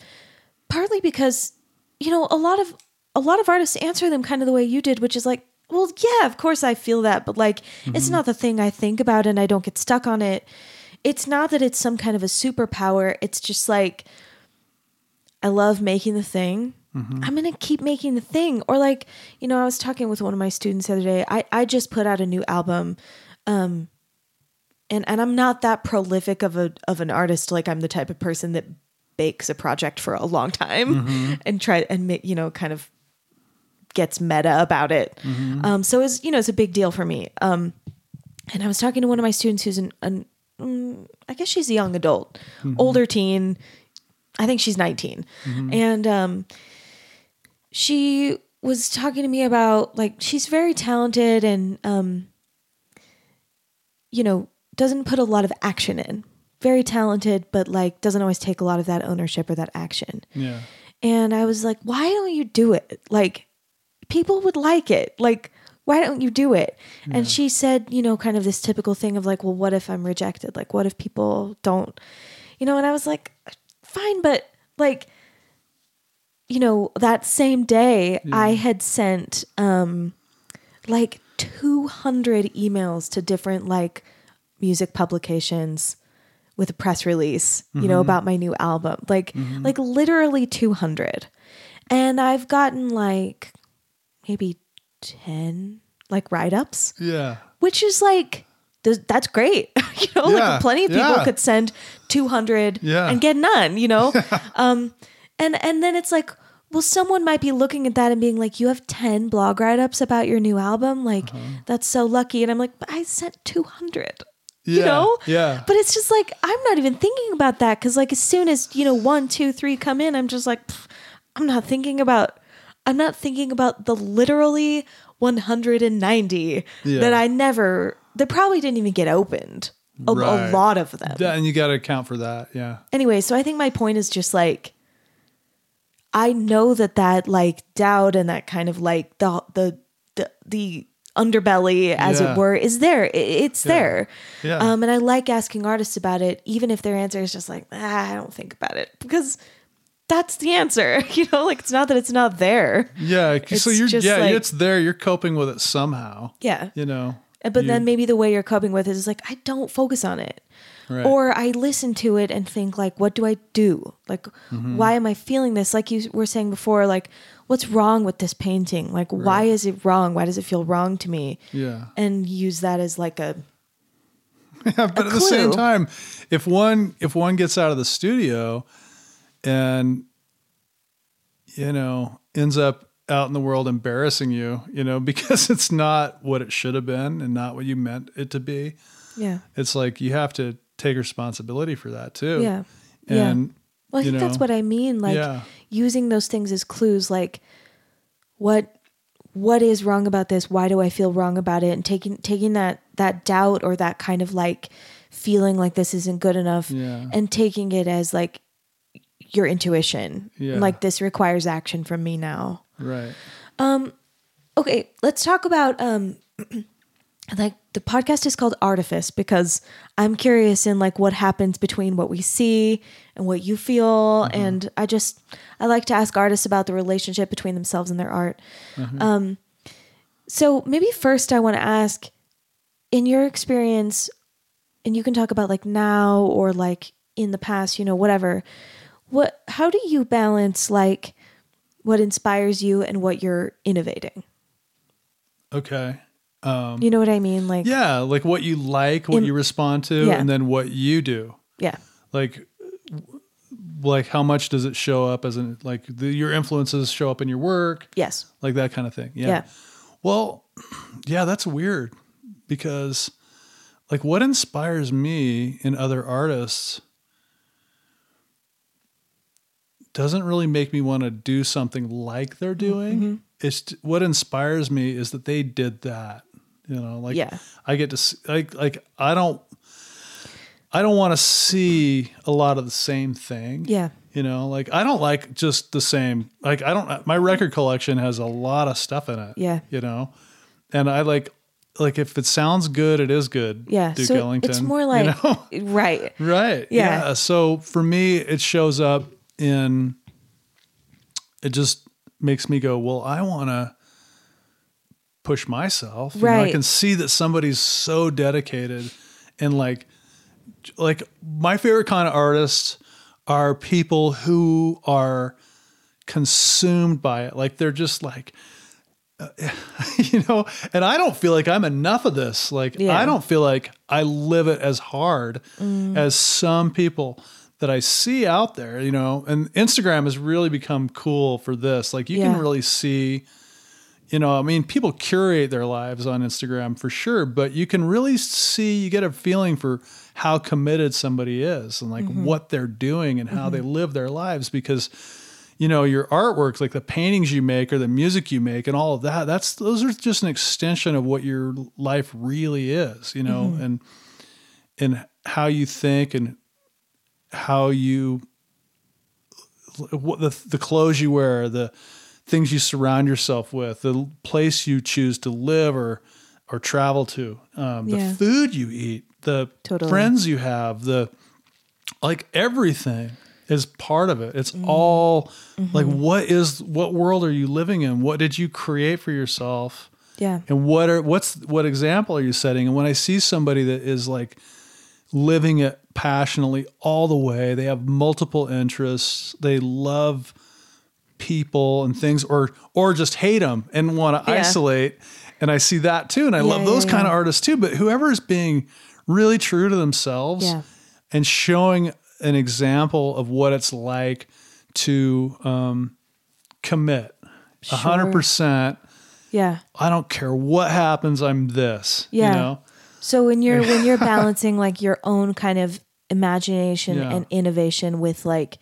partly because, you know, a lot of a lot of artists answer them kind of the way you did, which is like, well, yeah, of course I feel that, but like it's not the thing I think about and I don't get stuck on it. It's not that it's some kind of a superpower. It's just like I love making the thing. I'm gonna keep making the thing. Or like, you know, I was talking with one of my students the other day. I, I just put out a new album. Um and and I'm not that prolific of a of an artist. Like I'm the type of person that bakes a project for a long time and try and you know, kind of gets meta about it. Um so it's you know, it's a big deal for me. Um and I was talking to one of my students who's an, an mm, I guess she's a young adult, older teen. I think she's 19. And um she was talking to me about like she's very talented and um you know, doesn't put a lot of action in. Very talented, but like doesn't always take a lot of that ownership or that action. Yeah. And I was like, why don't you do it? Like, people would like it. Like, why don't you do it? And she said, you know, kind of this typical thing of like, well, what if I'm rejected? Like, what if people don't, you know? And I was like, fine, but like, you know, that same day, I had sent um like 200 emails to different like music publications with a press release, you know, about my new album. Like like literally 200. And I've gotten like maybe 10 like write-ups, Yeah. which is like that's great. *laughs* you know, Yeah, like plenty of people yeah. could send 200 Yeah. and get none, you know? *laughs* um and and then it's like well someone might be looking at that and being like you have 10 blog write-ups about your new album like Uh-huh. that's so lucky and I'm like but I sent 200 Yeah. You know Yeah. but it's just like i'm not even thinking about that because like as soon as you know one two three come in i'm just like pff, i'm not thinking about i'm not thinking about the literally 190 Yeah. that i never that probably didn't even get opened a, a lot of them That- and you got to account for that. Yeah. anyway so i think my point is just like i know that that like doubt and that kind of like the the the, the underbelly as Yeah. it were is there it's there Yeah. um and i like asking artists about it even if their answer is just like ah, i don't think about it because that's the answer *laughs* you know like it's not that it's not there Yeah. so you're, yeah, like- it's there. You're coping with it somehow. yeah You know, but you- then maybe the way you're coping with it is like i don't focus on it Right. or i listen to it and think like what do i do like Mm-hmm. why am i feeling this like you were saying before like what's wrong with this painting? Like why is it wrong? Why does it feel wrong to me? Yeah. and use that as like a Yeah, *laughs* but at the same time, if one if one gets out of the studio and you know ends up out in the world embarrassing you, you know, *laughs* because it's not what it should have been and not what you meant it to be, yeah. it's like you have to take responsibility for that too. yeah. Yeah. Well i think that's what i mean like yeah. Using those things as clues like what what is wrong about this why do i feel wrong about it and taking taking that that doubt or that kind of like feeling like this isn't good enough Yeah. and taking it as like your intuition Yeah. like this requires action from me now Right. Um okay let's talk about um *clears throat* like the podcast is called artifice because i'm curious in like what happens between what we see and what you feel. And i just i like to ask artists about the relationship between themselves and their art. Um so maybe first i want to ask in your experience and you can talk about like now or like in the past you know whatever what how do you balance like what inspires you and what you're innovating? Okay. Um, you know what I mean? Like, yeah. like what you like, what In- you respond to, Yeah. and then what you do. Yeah. Like like how much does it show up as an like the, your influences show up in your work Yes. like that kind of thing yeah. Yeah. well *clears throat* yeah that's weird because like what inspires me in other artists doesn't really make me want to do something like they're doing Mm-hmm. it's what inspires me is that they did that you know like Yeah. i get to like like i don't i don't want to see a lot of the same thing Yeah. you know like i don't like just the same like i don't my record collection has a lot of stuff in it Yeah. you know and i like like if it sounds good it is good Yeah. duke so ellington it's more you like know? *laughs* right. right Yeah. yeah so for me it shows up in it just makes me go well i want to push myself You know, i can see that somebody's so dedicated and like like my favorite kind of artists are people who are consumed by it like they're just like uh, *laughs* you know and i don't feel like i'm enough of this like Yeah. i don't feel like i live it as hard Mm. as some people that i see out there you know and instagram has really become cool for this like you Yeah. can really see you know i mean people curate their lives on instagram for sure but you can really see you get a feeling for how committed somebody is and like Mm-hmm. what they're doing and how they live their lives because you know your artwork like the paintings you make or the music you make and all of that that's those are just an extension of what your life really is you know Mm-hmm. and and how you think and how you what the the clothes you wear the things you surround yourself with the place you choose to live or or travel to um, the Yeah. food you eat the Totally. friends you have the like everything is part of it it's Mm. all Mm-hmm. like what is what world are you living in what did you create for yourself Yeah. and what are what's what example are you setting and when i see somebody that is like living it passionately all the way they have multiple interests they love people and things or or just hate them and want to Yeah. isolate and i see that too and i love those yeah, kind of artists too but whoever is being really true to themselves Yeah. and showing an example of what it's like to um, commit a hundred percent Yeah. I don't care what happens, I'm this. Yeah. You know? So when you're when you're *laughs* balancing like your own kind of imagination Yeah. and innovation with like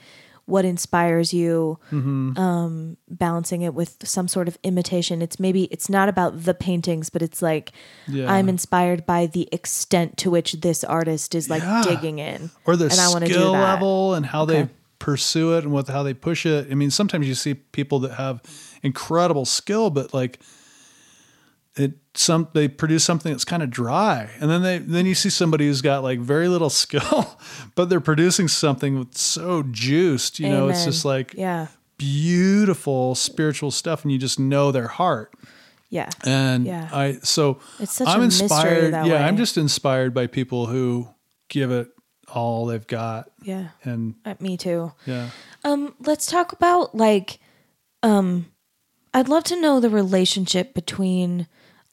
what inspires you, Mm-hmm. um, balancing it with some sort of imitation. It's maybe it's not about the paintings, but it's like Yeah. I'm inspired by the extent to which this artist is like Yeah. digging in, Or the and I do skill level and how they pursue it and what how they push it. I mean, sometimes you see people that have incredible skill, but like it some they produce something that's kind of dry. And then they then you see somebody who's got like very little *laughs* skill, but they're producing something with so juiced. You know, it's just like yeah, beautiful spiritual stuff and you just know their heart. yeah, And Yeah. I so It's such I'm a mystery inspired. that yeah, way. I'm just inspired by people who give it all they've got. yeah. And Uh, me too. yeah. Um, let's talk about like, um, I'd love to know the relationship between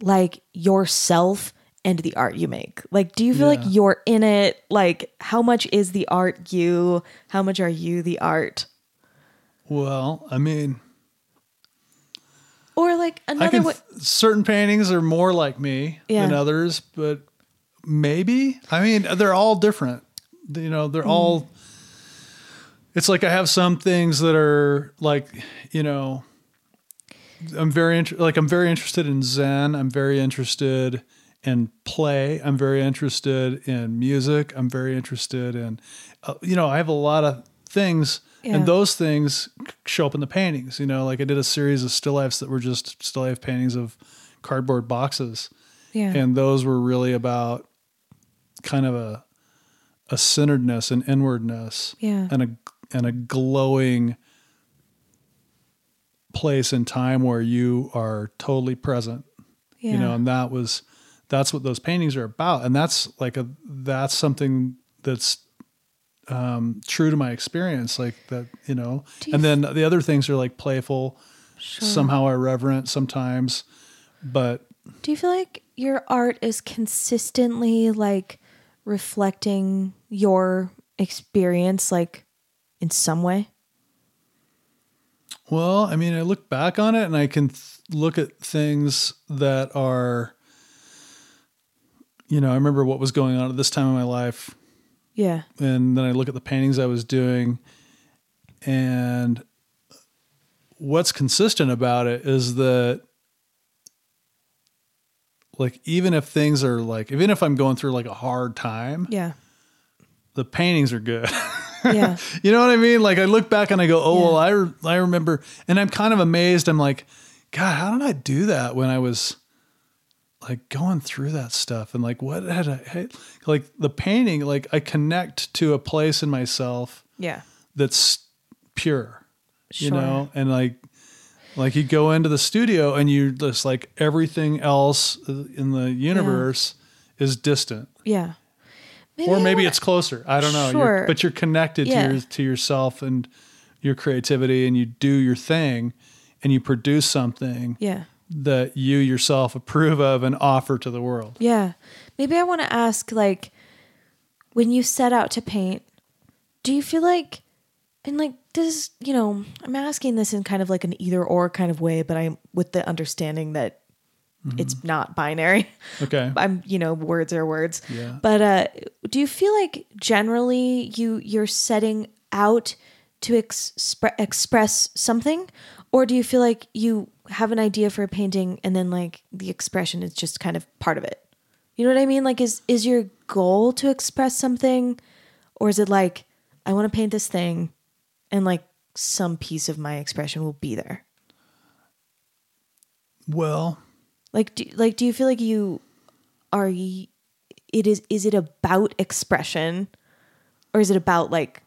like yourself and the art you make. Like, do you feel like you're in it? Like, how much is the art you? How much are you the art? Well, I mean, Or like another way. certain paintings are more like me than others, but maybe. I mean, they're all different. You know, they're all mm. it's like I have some things that are like, you know, I'm very like I'm very interested in Zen. I'm very interested in play. I'm very interested in music. I'm very interested in, uh, you know, I have a lot of things, Yeah. and those things show up in the paintings. You know, like I did a series of still lifes that were just still life paintings of cardboard boxes, Yeah. and those were really about kind of a a centeredness and inwardness Yeah. and a and a glowing place and time where you are totally present yeah. you know and that was that's what those paintings are about and that's like a that's something that's um true to my experience like that you know you and then the other things are like playful somehow irreverent sometimes but Do you feel like your art is consistently like reflecting your experience like in some way? Well, I mean, I look back on it and I can th- look at things that are, you know, I remember what was going on at this time in my life. Yeah. And then I look at the paintings I was doing. And what's consistent about it is that, like, even if things are like, even if I'm going through like a hard time, Yeah. the paintings are good. *laughs* Yeah. *laughs* You know what I mean? Like I look back and I go, oh Yeah. well, I re- I remember, and I'm kind of amazed. I'm like, God, how did I do that when I was like going through that stuff? And like, what had I like the painting? Like I connect to a place in myself yeah. that's pure, you know, and like. Like you go into the studio and you just like everything else in the universe is distant, Yeah. Or maybe it's closer. I don't know. You're- but you're connected Yeah. to your to yourself and your creativity, and you do your thing, and you produce something Yeah. that you yourself approve of and offer to the world. Yeah. Maybe I want to ask like when you set out to paint, do you feel like and like does, you know, I'm asking this in kind of like an either or kind of way, but I'm with the understanding that it's not binary. Okay. *laughs* I'm, you know, words are words. Yeah. But uh do you feel like generally you you're setting out to expre- express something or do you feel like you have an idea for a painting and then like the expression is just kind of part of it? You know what I mean? Like is is your goal to express something or is it like I want to paint this thing and like some piece of my expression will be there? Well, Like do, like do you feel like you are y- it is is it about expression or is it about like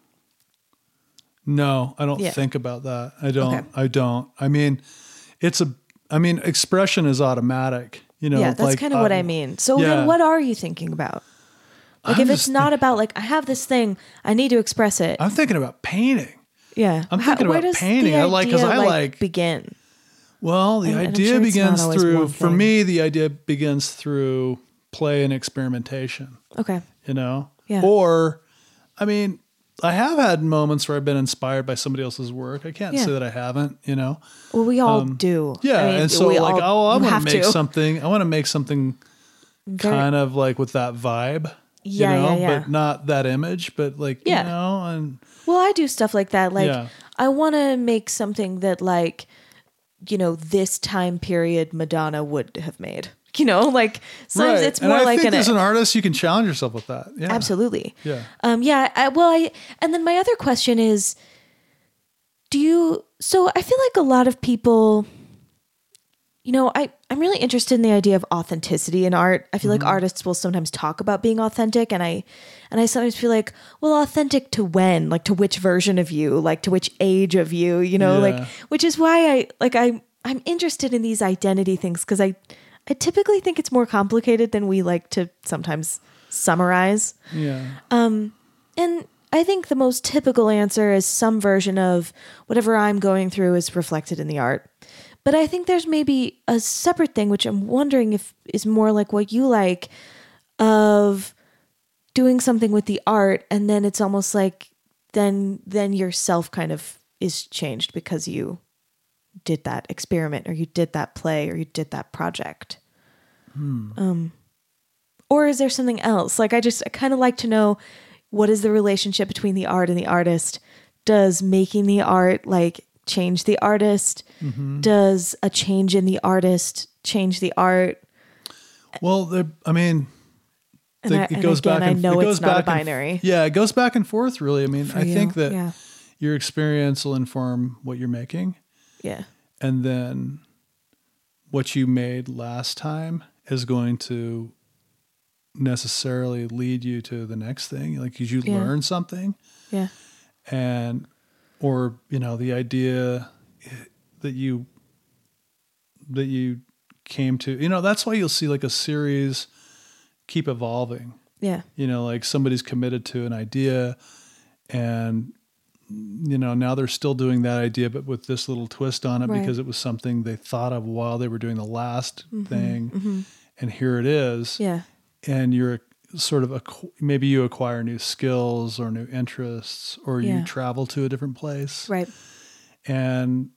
no, I don't Yeah. think about that. I don't. Okay. I don't. I mean, it's a. I mean, expression is automatic. You know. yeah, that's like, kind of what I um, mean. So yeah. then what are you thinking about? Like I'm if it's not about like I have this thing, I need to express it. I'm thinking about painting. yeah. I'm thinking where about painting. I like- 'cause idea, I like- begin. Well, the And- and idea sure begins through. For me, the idea begins through play and experimentation. Okay. you know? Yeah. Or, I mean, I have had moments where I've been inspired by somebody else's work. I can't Yeah. say that I haven't, you know? Well, we all do. Um, Yeah. I mean, and so, we like, all- oh, I want to make something, I want to make something Very- kind of like with that vibe. Yeah, you know, yeah, yeah. but not that image, but like, Yeah. you know, and Well, I do stuff like that. Like Yeah. I want to make something that like you know this time period Madonna would have made. You know, like sometimes it's and more I like think an as an artist, you can challenge yourself with that. Yeah. absolutely. Yeah. Um, yeah. I, well, I and then my other question is, do you? So I feel like a lot of people, you know, I I'm really interested in the idea of authenticity in art. I feel like artists will sometimes talk about being authentic, and I and I sometimes feel like, well, authentic to when, like to which version of you, like to which age of you, you know, like which is why I like I I'm interested in these identity things because I I typically think it's more complicated than we like to sometimes summarize. Yeah. Um And I think the most typical answer is some version of whatever I'm going through is reflected in the art. But I think there's maybe a separate thing, which I'm wondering if is more like what you like of doing something with the art, and then it's almost like then then yourself kind of is changed because you did that experiment or you did that play or you did that project. Um, or is there something else? Like I just I kind of like to know what is the relationship between the art and the artist? Does making the art like change the artist? Mm-hmm. Does a change in the artist change the art? Well, the, I mean, the- I, it goes again, back. I And, know it goes it's not a back and- binary. yeah, it goes back and forth. Really, I mean, for I think that yeah, your experience will inform what you're making, yeah, and then what you made last time is going to necessarily lead you to the next thing. Like, you Yeah. learn something, yeah, and or you know the idea that you that you came to. You know, that's why you'll see like a series keep evolving. Yeah, you know like somebody's committed to an idea and you know now they're still doing that idea but with this little twist on it Right. because it was something they thought of while they were doing the last mm-hmm. thing. Mm-hmm. And here it is. Yeah, and you're sort of acqu- maybe you acquire new skills or new interests or Yeah. you travel to a different place Right. and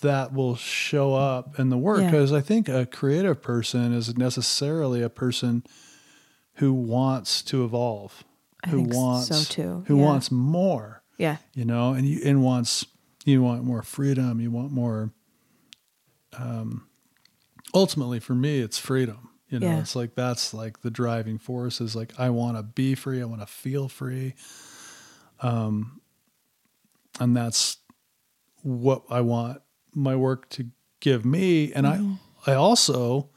that will show up in the work Yeah. because I think a creative person is necessarily a person who wants to evolve, I who think so wants too, who yeah. wants more, Yeah. you know, and you and wants you want more freedom, you want more. Um, ultimately, for me, it's freedom. You know, Yeah. it's like that's like the driving force is like I want to be free, I want to feel free, um, and that's what I want my work to give me. And Mm-hmm. I, I also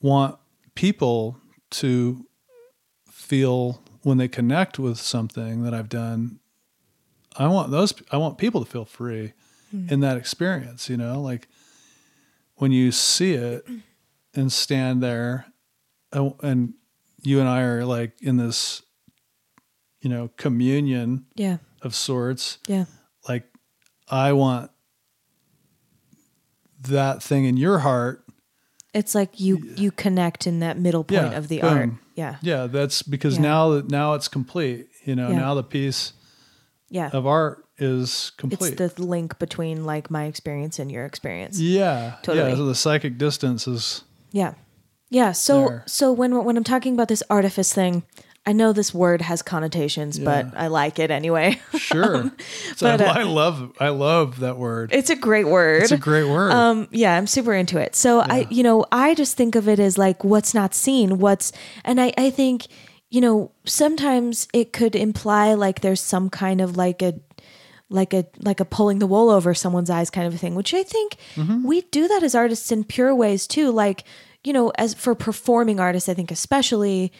want people to feel when they connect with something that I've done. I want those, I want people to feel free in that experience, you know, like when you see it *clears throat* and stand there uh, and you and I are like in this, you know, communion Yeah. of sorts Yeah. like I want that thing in your heart. It's like you you connect in that middle point Yeah, of the boom. art. Yeah. Yeah, that's because Yeah. now that now it's complete. You know, Yeah. now the piece Yeah. of art is complete. It's the link between like my experience and your experience. yeah, Totally. yeah. So the psychic distance is Yeah. Yeah. So There. so when when I'm talking about this artifice thing, I know this word has connotations, but I like it anyway. *laughs* sure. so but, I, uh, I love I love that word. it's a great word. It's a great word. Um, yeah, I'm super into it. So I, you know, I just think of it as like what's not seen, what's, and I, I think, you know, sometimes it could imply like there's some kind of like a, like a like a pulling the wool over someone's eyes kind of a thing, which I think mm-hmm. we do that as artists in pure ways too. Like, you know, as for performing artists, I think especially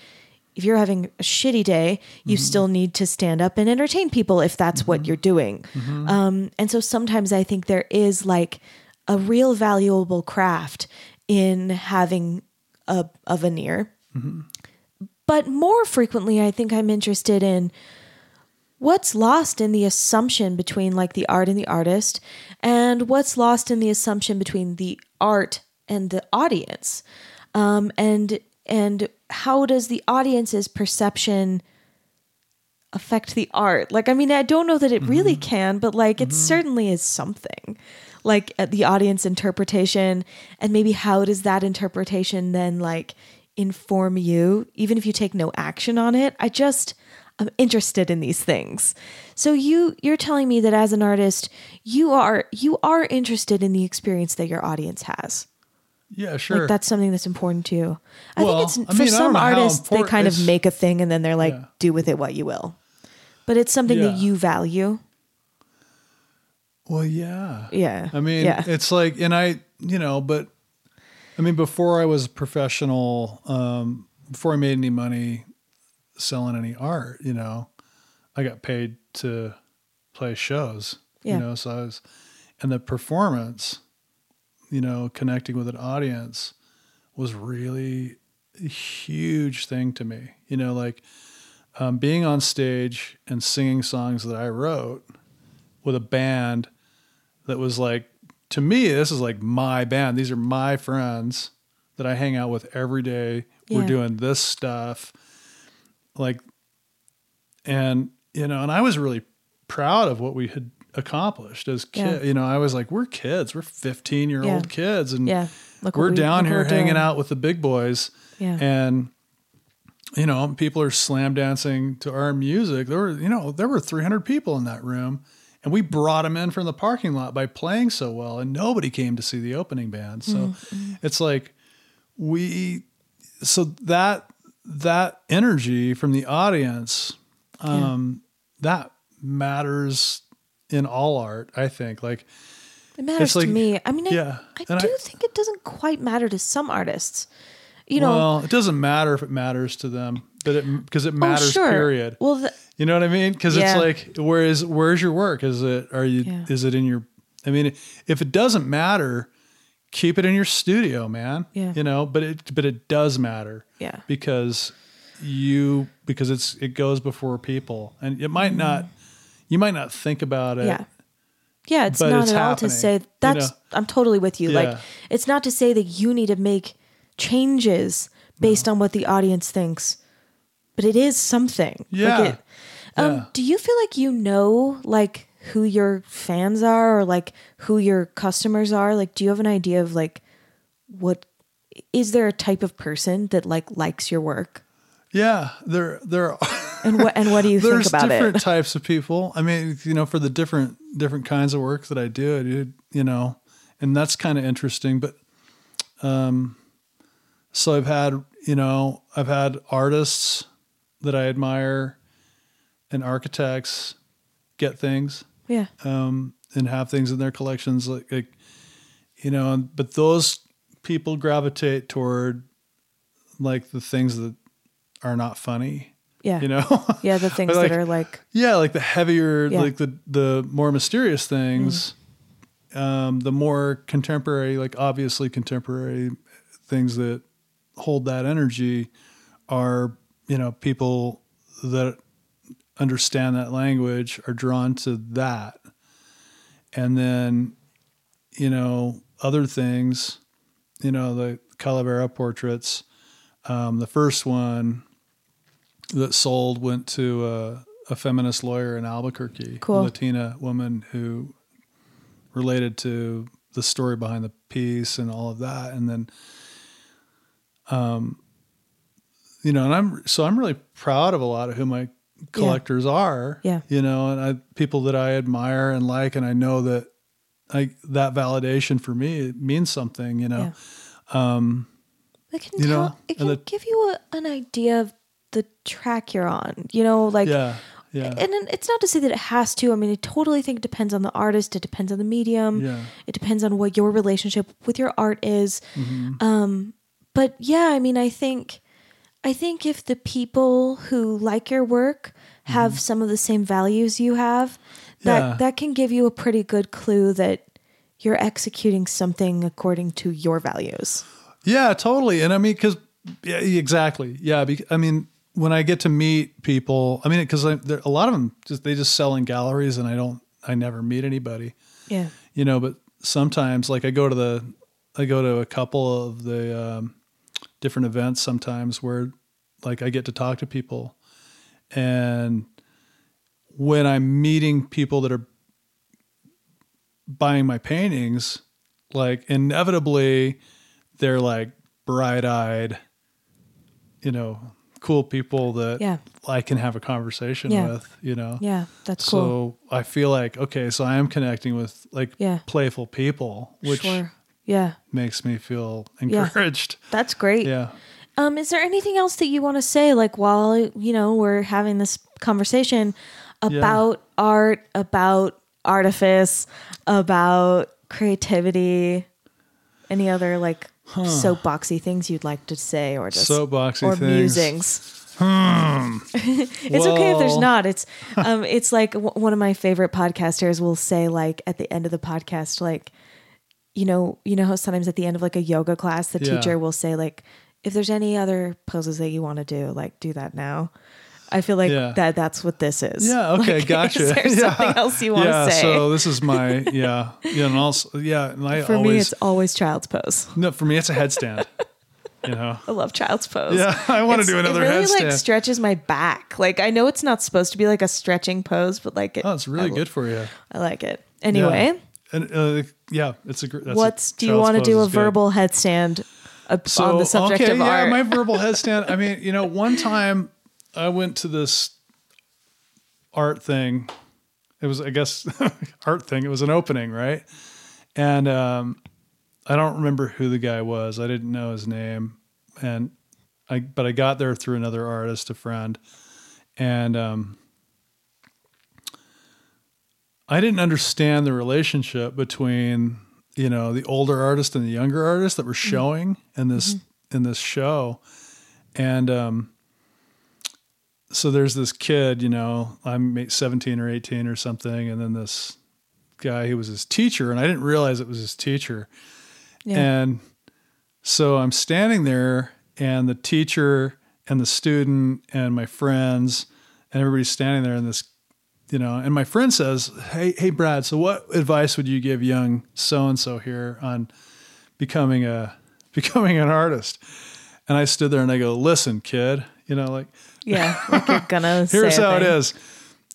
if you're having a shitty day, you mm-hmm. still need to stand up and entertain people if that's what mm-hmm. you're doing. Um, and so sometimes I think there is like a real valuable craft in having a, a veneer. But more frequently, I think I'm interested in what's lost in the assumption between like the art and the artist, and what's lost in the assumption between the art and the audience. Um, and and how does the audience's perception affect the art? Like, I mean, I don't know that it really can, but like, it certainly is something. Like the audience interpretation, and maybe how does that interpretation then like inform you, even if you take no action on it? I just I'm interested in these things. So you you're telling me that as an artist, you are you are interested in the experience that your audience has. yeah, sure. Like that's something that's important to you. I Well, think it's I for mean, some artists they kind of make a thing and then they're like Yeah. do with it what you will. But it's something that you value. well, yeah. Yeah. I mean, yeah. it's like, and I, you know, but I mean, before I was professional, um, before I made any money selling any art, you know, I got paid to play shows, Yeah. you know, so I was, and the performance, you know, connecting with an audience was really a huge thing to me, you know, like um, being on stage and singing songs that I wrote with a band that was like to me this is like my band. These are my friends that i hang out with every day. We're doing this stuff like and you know and i was really proud of what we had accomplished as kids Yeah. you know i was like we're kids we're 15 year Yeah. old kids and yeah. Look we're we- down here we're hanging doing. out with the big boys Yeah. and you know people are slam dancing to our music there were you know there were 300 people in that room and we brought them in from the parking lot by playing so well and nobody came to see the opening band so Mm-hmm. it's like we so that that energy from the audience um that matters in all art i think like It matters like- to me. I mean, I, yeah, I and do I- think it doesn't quite matter to some artists. You know, well it doesn't matter if it matters to them but it because it matters oh, sure. period Well, the, You know what I mean? Because Yeah. it's like, where is where's your work? Is it are you Yeah. is it in your? I mean, if it doesn't matter, keep it in your studio, man. Yeah. You know, but it but it does matter. Yeah. Because you because it's it goes before people, and it might not. You might not think about it. Mm-hmm. yeah. Yeah, it's not it's at all to say you that's know? I'm totally with you. Yeah. Like it's not to say that you need to make changes based on what the audience thinks, but it is something. Like it- um, Yeah. Do you feel like you know like who your fans are or like who your customers are? Like, do you have an idea of like what is there a type of person that like likes your work? Yeah, there there are *laughs* And what and what do you *laughs* think there's about different it? types of people. I mean, you know, for the different different kinds of work that I do, I do you know, and that's kind of interesting. But um, so I've had you know I've had artists that I admire and architects get things Yeah. um, and have things in their collections like, like you know but those people gravitate toward like the things that are not funny Yeah. you know *laughs* Yeah, the things like- that are like yeah like the heavier Yeah. like the the more mysterious things um the more contemporary like obviously contemporary things that hold that energy are you know people that understand that language are drawn to that and then you know other things you know the calavera portraits um, the first one that sold went to a, a feminist lawyer in albuquerque Cool. a latina woman who related to the story behind the piece and all of that and then um you know and i'm so i'm really proud of a lot of who my collectors are Yeah. you know and i people that i admire and like and i know that I, that validation for me it means something you know um it can You tell, know, it can the- give you a, an idea of the track you're on. You know, like yeah yeah and it's not to say that it has to. I mean, I totally think it depends on the artist. It depends on the medium. Yeah. It depends on what your relationship with your art is. Mm-hmm. Um, but yeah, I mean, I think, I think if the people who like your work have some of the same values you have, that Mm-hmm. Yeah. that can give you a pretty good clue that you're executing something according to your values. Yeah, totally. And I mean, because yeah, exactly. Yeah, I mean, when I get to meet people, I mean, because a lot of them just they just sell in galleries, and I don't, I never meet anybody, Yeah. you know. But sometimes, like I go to the, I go to a couple of the um, different events sometimes where, like, I get to talk to people, and when I'm meeting people that are buying my paintings, like inevitably they're like bright eyed, you know, cool people that Yeah. I can have a conversation Yeah. with, you know. Yeah. That's cool. So I feel like, okay, so I am connecting with like Yeah. playful people, which sure. Yeah. makes me feel Yeah. encouraged. That's great. Yeah. Um, is there anything else that you want to say, like while you know we're having this conversation about art, about artifice, about creativity? Any other like soapboxy things you'd like to say, or just Soapboxy or things. musings? *laughs* it's okay if there's not. It's *laughs* um, it's like w- one of my favorite podcasters will say like at the end of the podcast, like you know, you know how sometimes at the end of like a yoga class, the Yeah. teacher will say like, if there's any other poses that you want to do, like do that now. I feel like Yeah. that that's what this is. Yeah. *laughs* Okay. Like, gotcha. Is there yeah. something else you want to yeah. say? So this is my yeah yeah and also yeah and I For always me, it's always child's pose. no for me it's a headstand. you know. *laughs* I love child's pose. Yeah, *laughs* I want to do another It really headstand. like stretches my back. Like I know it's not supposed to be like a stretching pose, but like it, oh, it's really I, good for you. I like it. Anyway. And uh, yeah, it's a great. that's a- what's do you want to do a is good. verbal headstand uh, on the subject okay, of yeah, art? my *laughs* verbal headstand. I mean, you know, one time I went to this art thing. It was, I guess, *laughs* art thing. It was an opening, right? And um, I don't remember who the guy was. I didn't know his name, and I, but I got there through another artist, a friend, and um, I didn't understand the relationship between you know the older artist and the younger artist that were showing in this in this show, and um, so there's this kid, you know, I'm 17 or 18 or something, and then this guy who was his teacher, and I didn't realize it was his teacher, yeah. and so I'm standing there, and the teacher and the student and my friends and everybody's standing there, and this, you know, and my friend says, "Hey, hey, Brad. So what advice would you give young so and so here on becoming a *laughs* becoming an artist?" and I stood there and I go, "Listen, kid, you know, like Yeah. Like *laughs* you're gonna here's how it thing. is."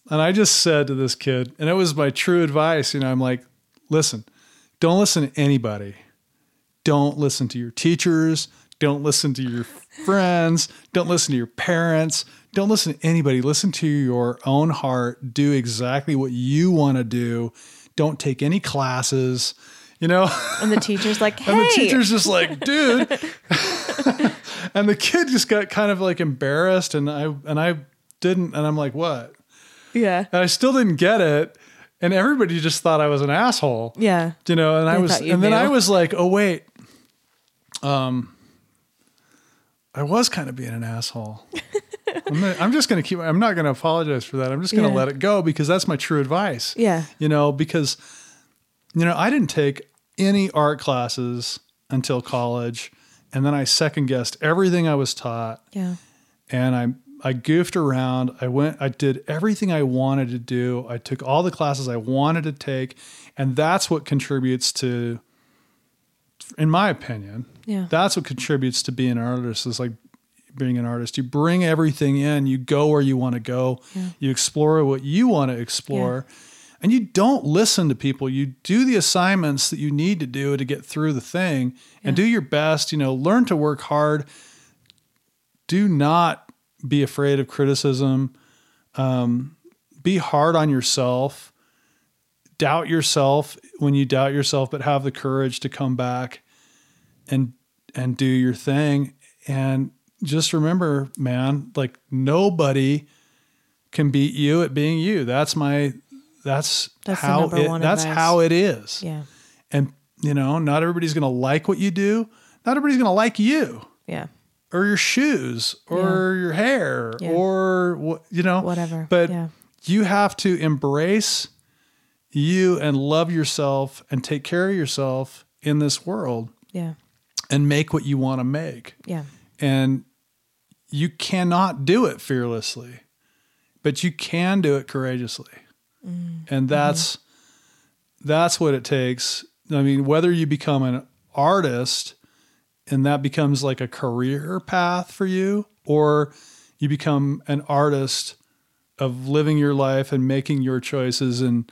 And I just said to this kid, and it was my true advice. You know, I'm like, "Listen, don't listen to anybody. Don't listen to your teachers. Don't listen to your friends. Don't listen to your parents. Don't listen to anybody. Listen to your own heart. Do exactly what you want to do. Don't take any classes." You know, And the teacher's like, hey. *laughs* and the teacher's just like, dude. *laughs* *laughs* and the kid just got kind of like embarrassed and I and I didn't and I'm like, what? yeah. And I still didn't get it. And everybody just thought I was an asshole. Yeah. You know, and I was and then I was like, oh wait. Um I was kind of being an asshole. I'm, gonna- I'm just going to keep I'm not going to apologize for that. I'm just going to Yeah. let it go because that's my true advice Yeah. you know, because you know, I didn't take any art classes until college, and then I second guessed everything I was taught, Yeah. and I I goofed around. I went, I did everything I wanted to do. I took all the classes I wanted to take, and that's what contributes to, in my opinion, Yeah. that's what contributes to being an artist. Is like being an artist. You bring everything in. You go where you want to go. You explore what you want to explore. And you don't listen to people. You do the assignments that you need to do to get through the thing and do your best. You know, learn to work hard. Do not be afraid of criticism. Um, be hard on yourself. Doubt yourself when you doubt yourself, but have the courage to come back and and do your thing. And just remember, man, like nobody can beat you at being you. That's my that's, That's how it, that's advice. how it is. Yeah. And you know, not everybody's going to like what you do. Not everybody's going to like you Yeah. or your shoes or your hair Yeah. or what you know Whatever. But Yeah. you have to embrace you and love yourself and take care of yourself in this world Yeah. and make what you want to make. Yeah. And you cannot do it fearlessly, but you can do it courageously. Mm. And that's that's what it takes. I mean, whether you become an artist and that becomes like a career path for you or you become an artist of living your life and making your choices and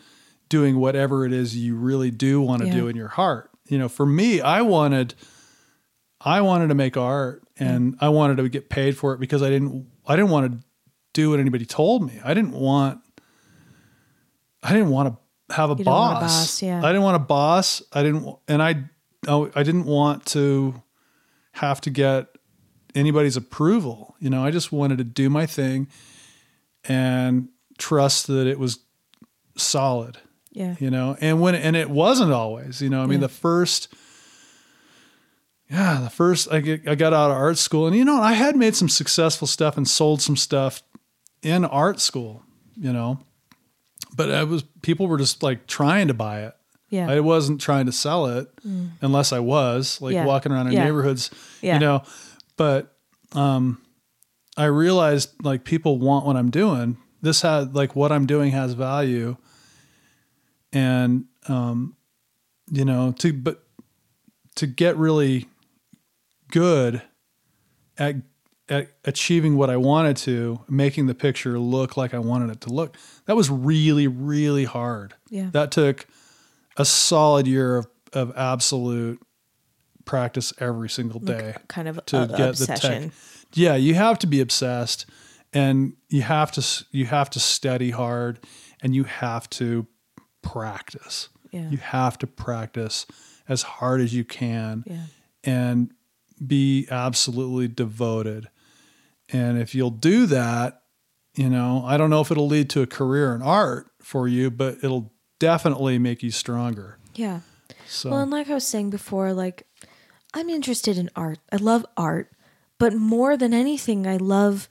doing whatever it is you really do want to Yeah. do in your heart. You know, for me, I wanted I wanted to make art and I wanted to get paid for it because I didn't I didn't want to do what anybody told me. I didn't want I didn't want to have a You boss. a boss, yeah. I didn't want a boss. I didn't and I I didn't want to have to get anybody's approval. You know, I just wanted to do my thing and trust that it was solid Yeah. you know and when and it wasn't always you know i mean Yeah. the first yeah the first I, get, I got out of art school and you know i had made some successful stuff and sold some stuff in art school you know but i was people were just like trying to buy it Yeah. i wasn't trying to sell it unless i was like Yeah. walking around in Yeah. neighborhoods Yeah. you know but um i realized like people want what i'm doing this had like what i'm doing has value and um you know to but to get really good at at achieving what I wanted to, making the picture look like I wanted it to look. That was really really hard. Yeah. That took a solid year of of absolute practice every single day kind of to a- get obsession. the tech. Yeah, you have to be obsessed, and you have to you have to study hard, and you have to practice. Yeah. You have to practice as hard as you can, Yeah. and be absolutely devoted. And if you'll do that, you know, I don't know if it'll lead to a career in art for you, but it'll definitely make you stronger. Yeah. So Well, and like I was saying before, like I'm interested in art. I love art, but more than anything, I love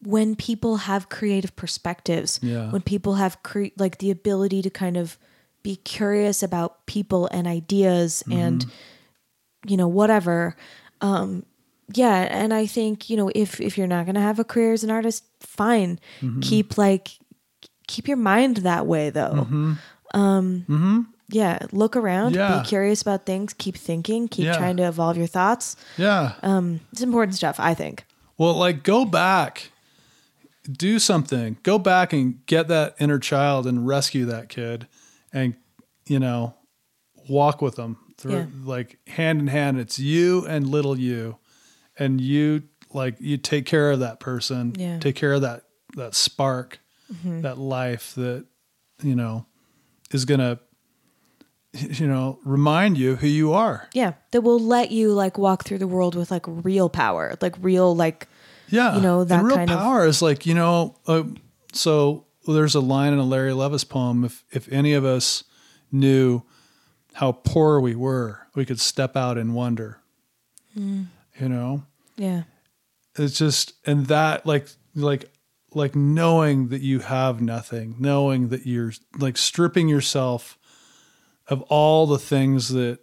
when people have creative perspectives. Yeah. When people have cre- like the ability to kind of be curious about people and ideas and mm-hmm. You know whatever. Um, yeah, and I think you know if if you're not gonna have a career as an artist, fine. Keep like keep your mind that way though. um yeah, look around, Yeah. be curious about things, keep thinking, keep Yeah. trying to evolve your thoughts. Yeah. Um, it's important stuff, I think. Well, like go back, do something. Go back and get that inner child and rescue that kid, and you know, walk with them through Yeah. like hand in hand. It's you and little you, and you like you take care of that person. Yeah. Take care of that that spark, that life that you know is gonna *laughs* you know remind you who you are. Yeah, that will let you like walk through the world with like real power, like real like Yeah, you know, that and real kind of- power is like you know. Uh, so there's a line in a Larry Levis poem. If if any of us knew how poor we were, we could step out and wonder. Hmm. You know, yeah, it's just and that like like like knowing that you have nothing, knowing that you're like stripping yourself of all the things that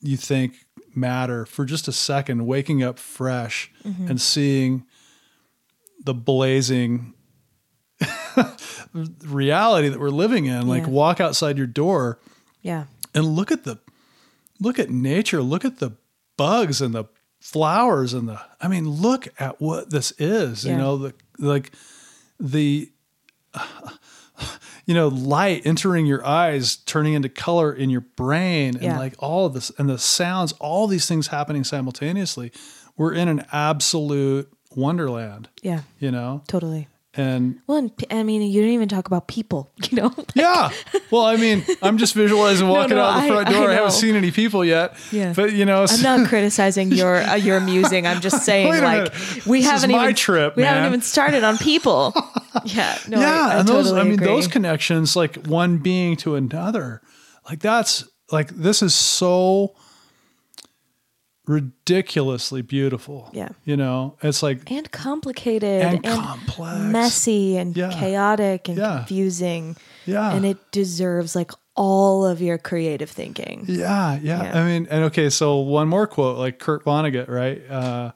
you think matter for just a second, waking up fresh Mm-hmm. and seeing the blazing *laughs* reality that we're living in. Like Yeah. walk outside your door yeah, and look at the look at nature look at the bugs and the flowers and the i mean look at what this is you know the like the *sighs* you know light entering your eyes turning into color in your brain and Yeah. like all of this and the sounds all these things happening simultaneously we're in an absolute wonderland yeah, you know totally. And Well, and, I mean, you didn't even talk about people, *laughs* you know? Yeah. Well, I mean, I'm just visualizing *laughs* walking no, out the front *laughs* I door. I, know. haven't seen any people yet. Yeah. But you know, I'm not criticizing your uh, your musing. I'm just saying, like, we This haven't my even trip, we haven't even started on people. yeah, no, yeah, I, I and those totally I mean agree. those connections like one being to another. Like that's like this is so ridiculously beautiful. Yeah. You know, it's like and complicated And and, complex. messy and Yeah. chaotic and Yeah. confusing. Yeah. and it deserves like all of your creative thinking. Yeah, yeah, Yeah. I mean, and okay, so one more quote, like Kurt Vonnegut, right? Uh,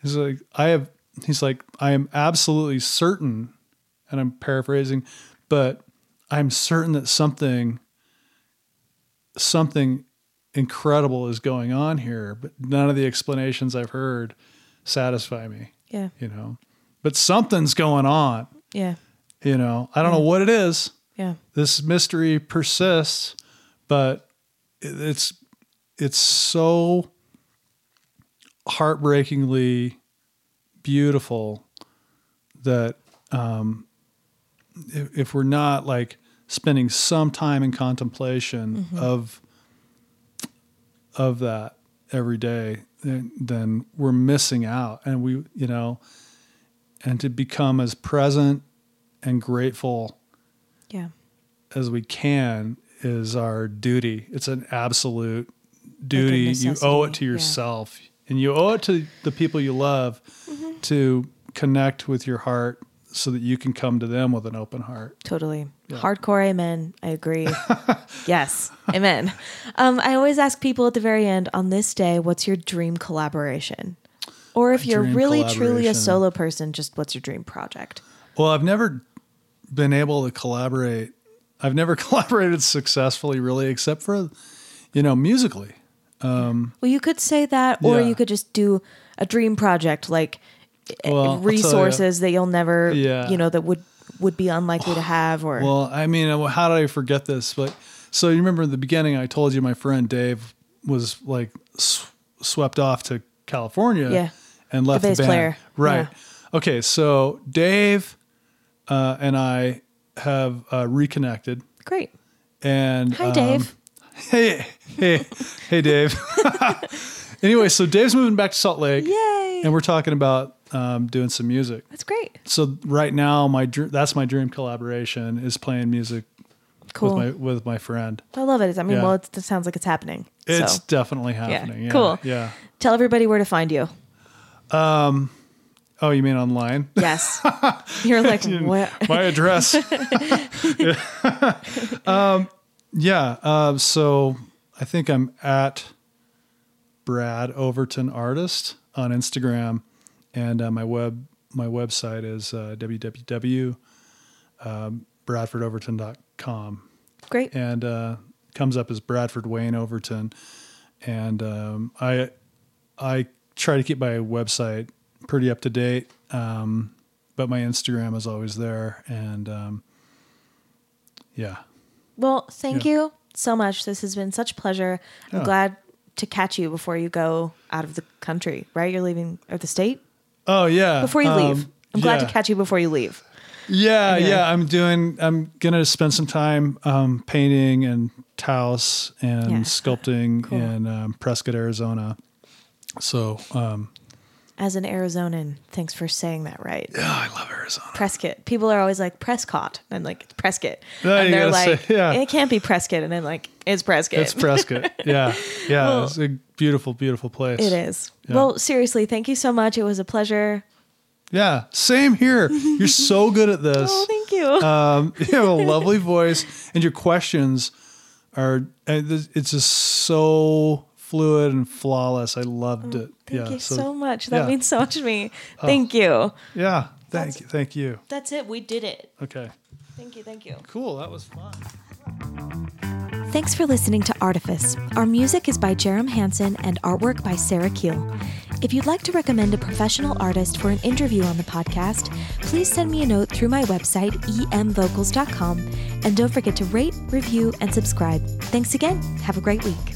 he's like, I have, he's like, I am absolutely certain, and I'm paraphrasing, but I'm certain that something, something incredible is going on here, but none of the explanations I've heard satisfy me, Yeah, you know. But something's going on, yeah, you know. I don't know what it is. Yeah, this mystery persists, but it's it's so heartbreakingly beautiful that um, if, if we're not like spending some time in contemplation of of that every day, then, then we're missing out, and we you know, and to become as present and grateful yeah, as we can is our duty. It's an absolute duty. you owe it to yeah. yourself and you owe it to the people you love Mm-hmm. to connect with your heart so that you can come to them with an open heart. totally. Hardcore, amen. I agree. *laughs* yes, amen. Um, I always ask people at the very end on this day, what's your dream collaboration? Or if My you're really truly a solo person, just what's your dream project? Well, I've never been able to collaborate. I've never *laughs* collaborated successfully really except for you know musically. Well, you could say that, or Yeah. you could just do a dream project, like Well, resources that you'll never, Yeah. you know, that would would be unlikely to have. Or Well, I mean, uh, how did I forget this? But so you remember in the beginning, I told you my friend Dave was like sw- swept off to California, Yeah. and left The the, band. player. Right. Yeah. Okay, so Dave uh, and I have uh, reconnected, great. and Hi, um, Dave. *laughs* Hey, hey, hey, Dave. *laughs* anyway, so Dave's moving back to Salt Lake, Yay! and we're talking about um, doing some music That's great. so right now my dr- that's my dream collaboration is playing music Cool. with my with my friend. I love it. I mean, Yeah. well, it sounds like it's happening. It's so definitely happening. Yeah. Cool. Yeah. tell everybody where to find you. Um. Oh, you mean online? Yes, *laughs* you're like what? my address. *laughs* um, yeah. Uh, so I think I'm at Brad Overton Artist on Instagram, and uh, my web my website is uh, www. Um. Great. and uh, comes up as Bradford Wayne Overton. And um, I I try to keep my website pretty up to date, um, but my Instagram is always there. And um, yeah, Well, thank Yeah. you so much. This has been such a pleasure. I'm Yeah. glad to catch you before you go out of the country, right? You're leaving or the state oh yeah, before you leave. Um, I'm glad to catch you before you leave. Yeah, Okay. yeah. I'm doing. I'm gonna spend some time um, painting and Taos and Yeah. sculpting Cool. in um, Prescott, Arizona. So, um, As an Arizonan, thanks for saying that right. yeah, I love Arizona. Prescott. People are always like Prescott, and like it's Prescott, No, and they're gotta say- like, yeah. it can't be Prescott, and then like it's Prescott. It's Prescott. *laughs* Yeah, yeah. Well- it's a beautiful, beautiful place. It is. Yeah. Well, seriously, thank you so much. It was a pleasure. Yeah, same here. You're *laughs* so good at this. Oh, thank you. um, *laughs* you have a lovely voice, and your questions are—it's just so fluid and flawless. I loved it. Oh, thank yeah, you so, much. That yeah. Oh. means so much to me. *laughs* Oh. Thank you. Yeah, thank you. Thank you. That's it. We did it. Okay, Thank you. Thank you. cool. That was fun. Thanks for listening to Artifice. Our music is by Jerem Hansen and artwork by Sarah Keel. If you'd like to recommend a professional artist for an interview on the podcast, please send me a note through my website, emvocals.com, and don't forget to rate, review, and subscribe. Thanks again. Have a great week.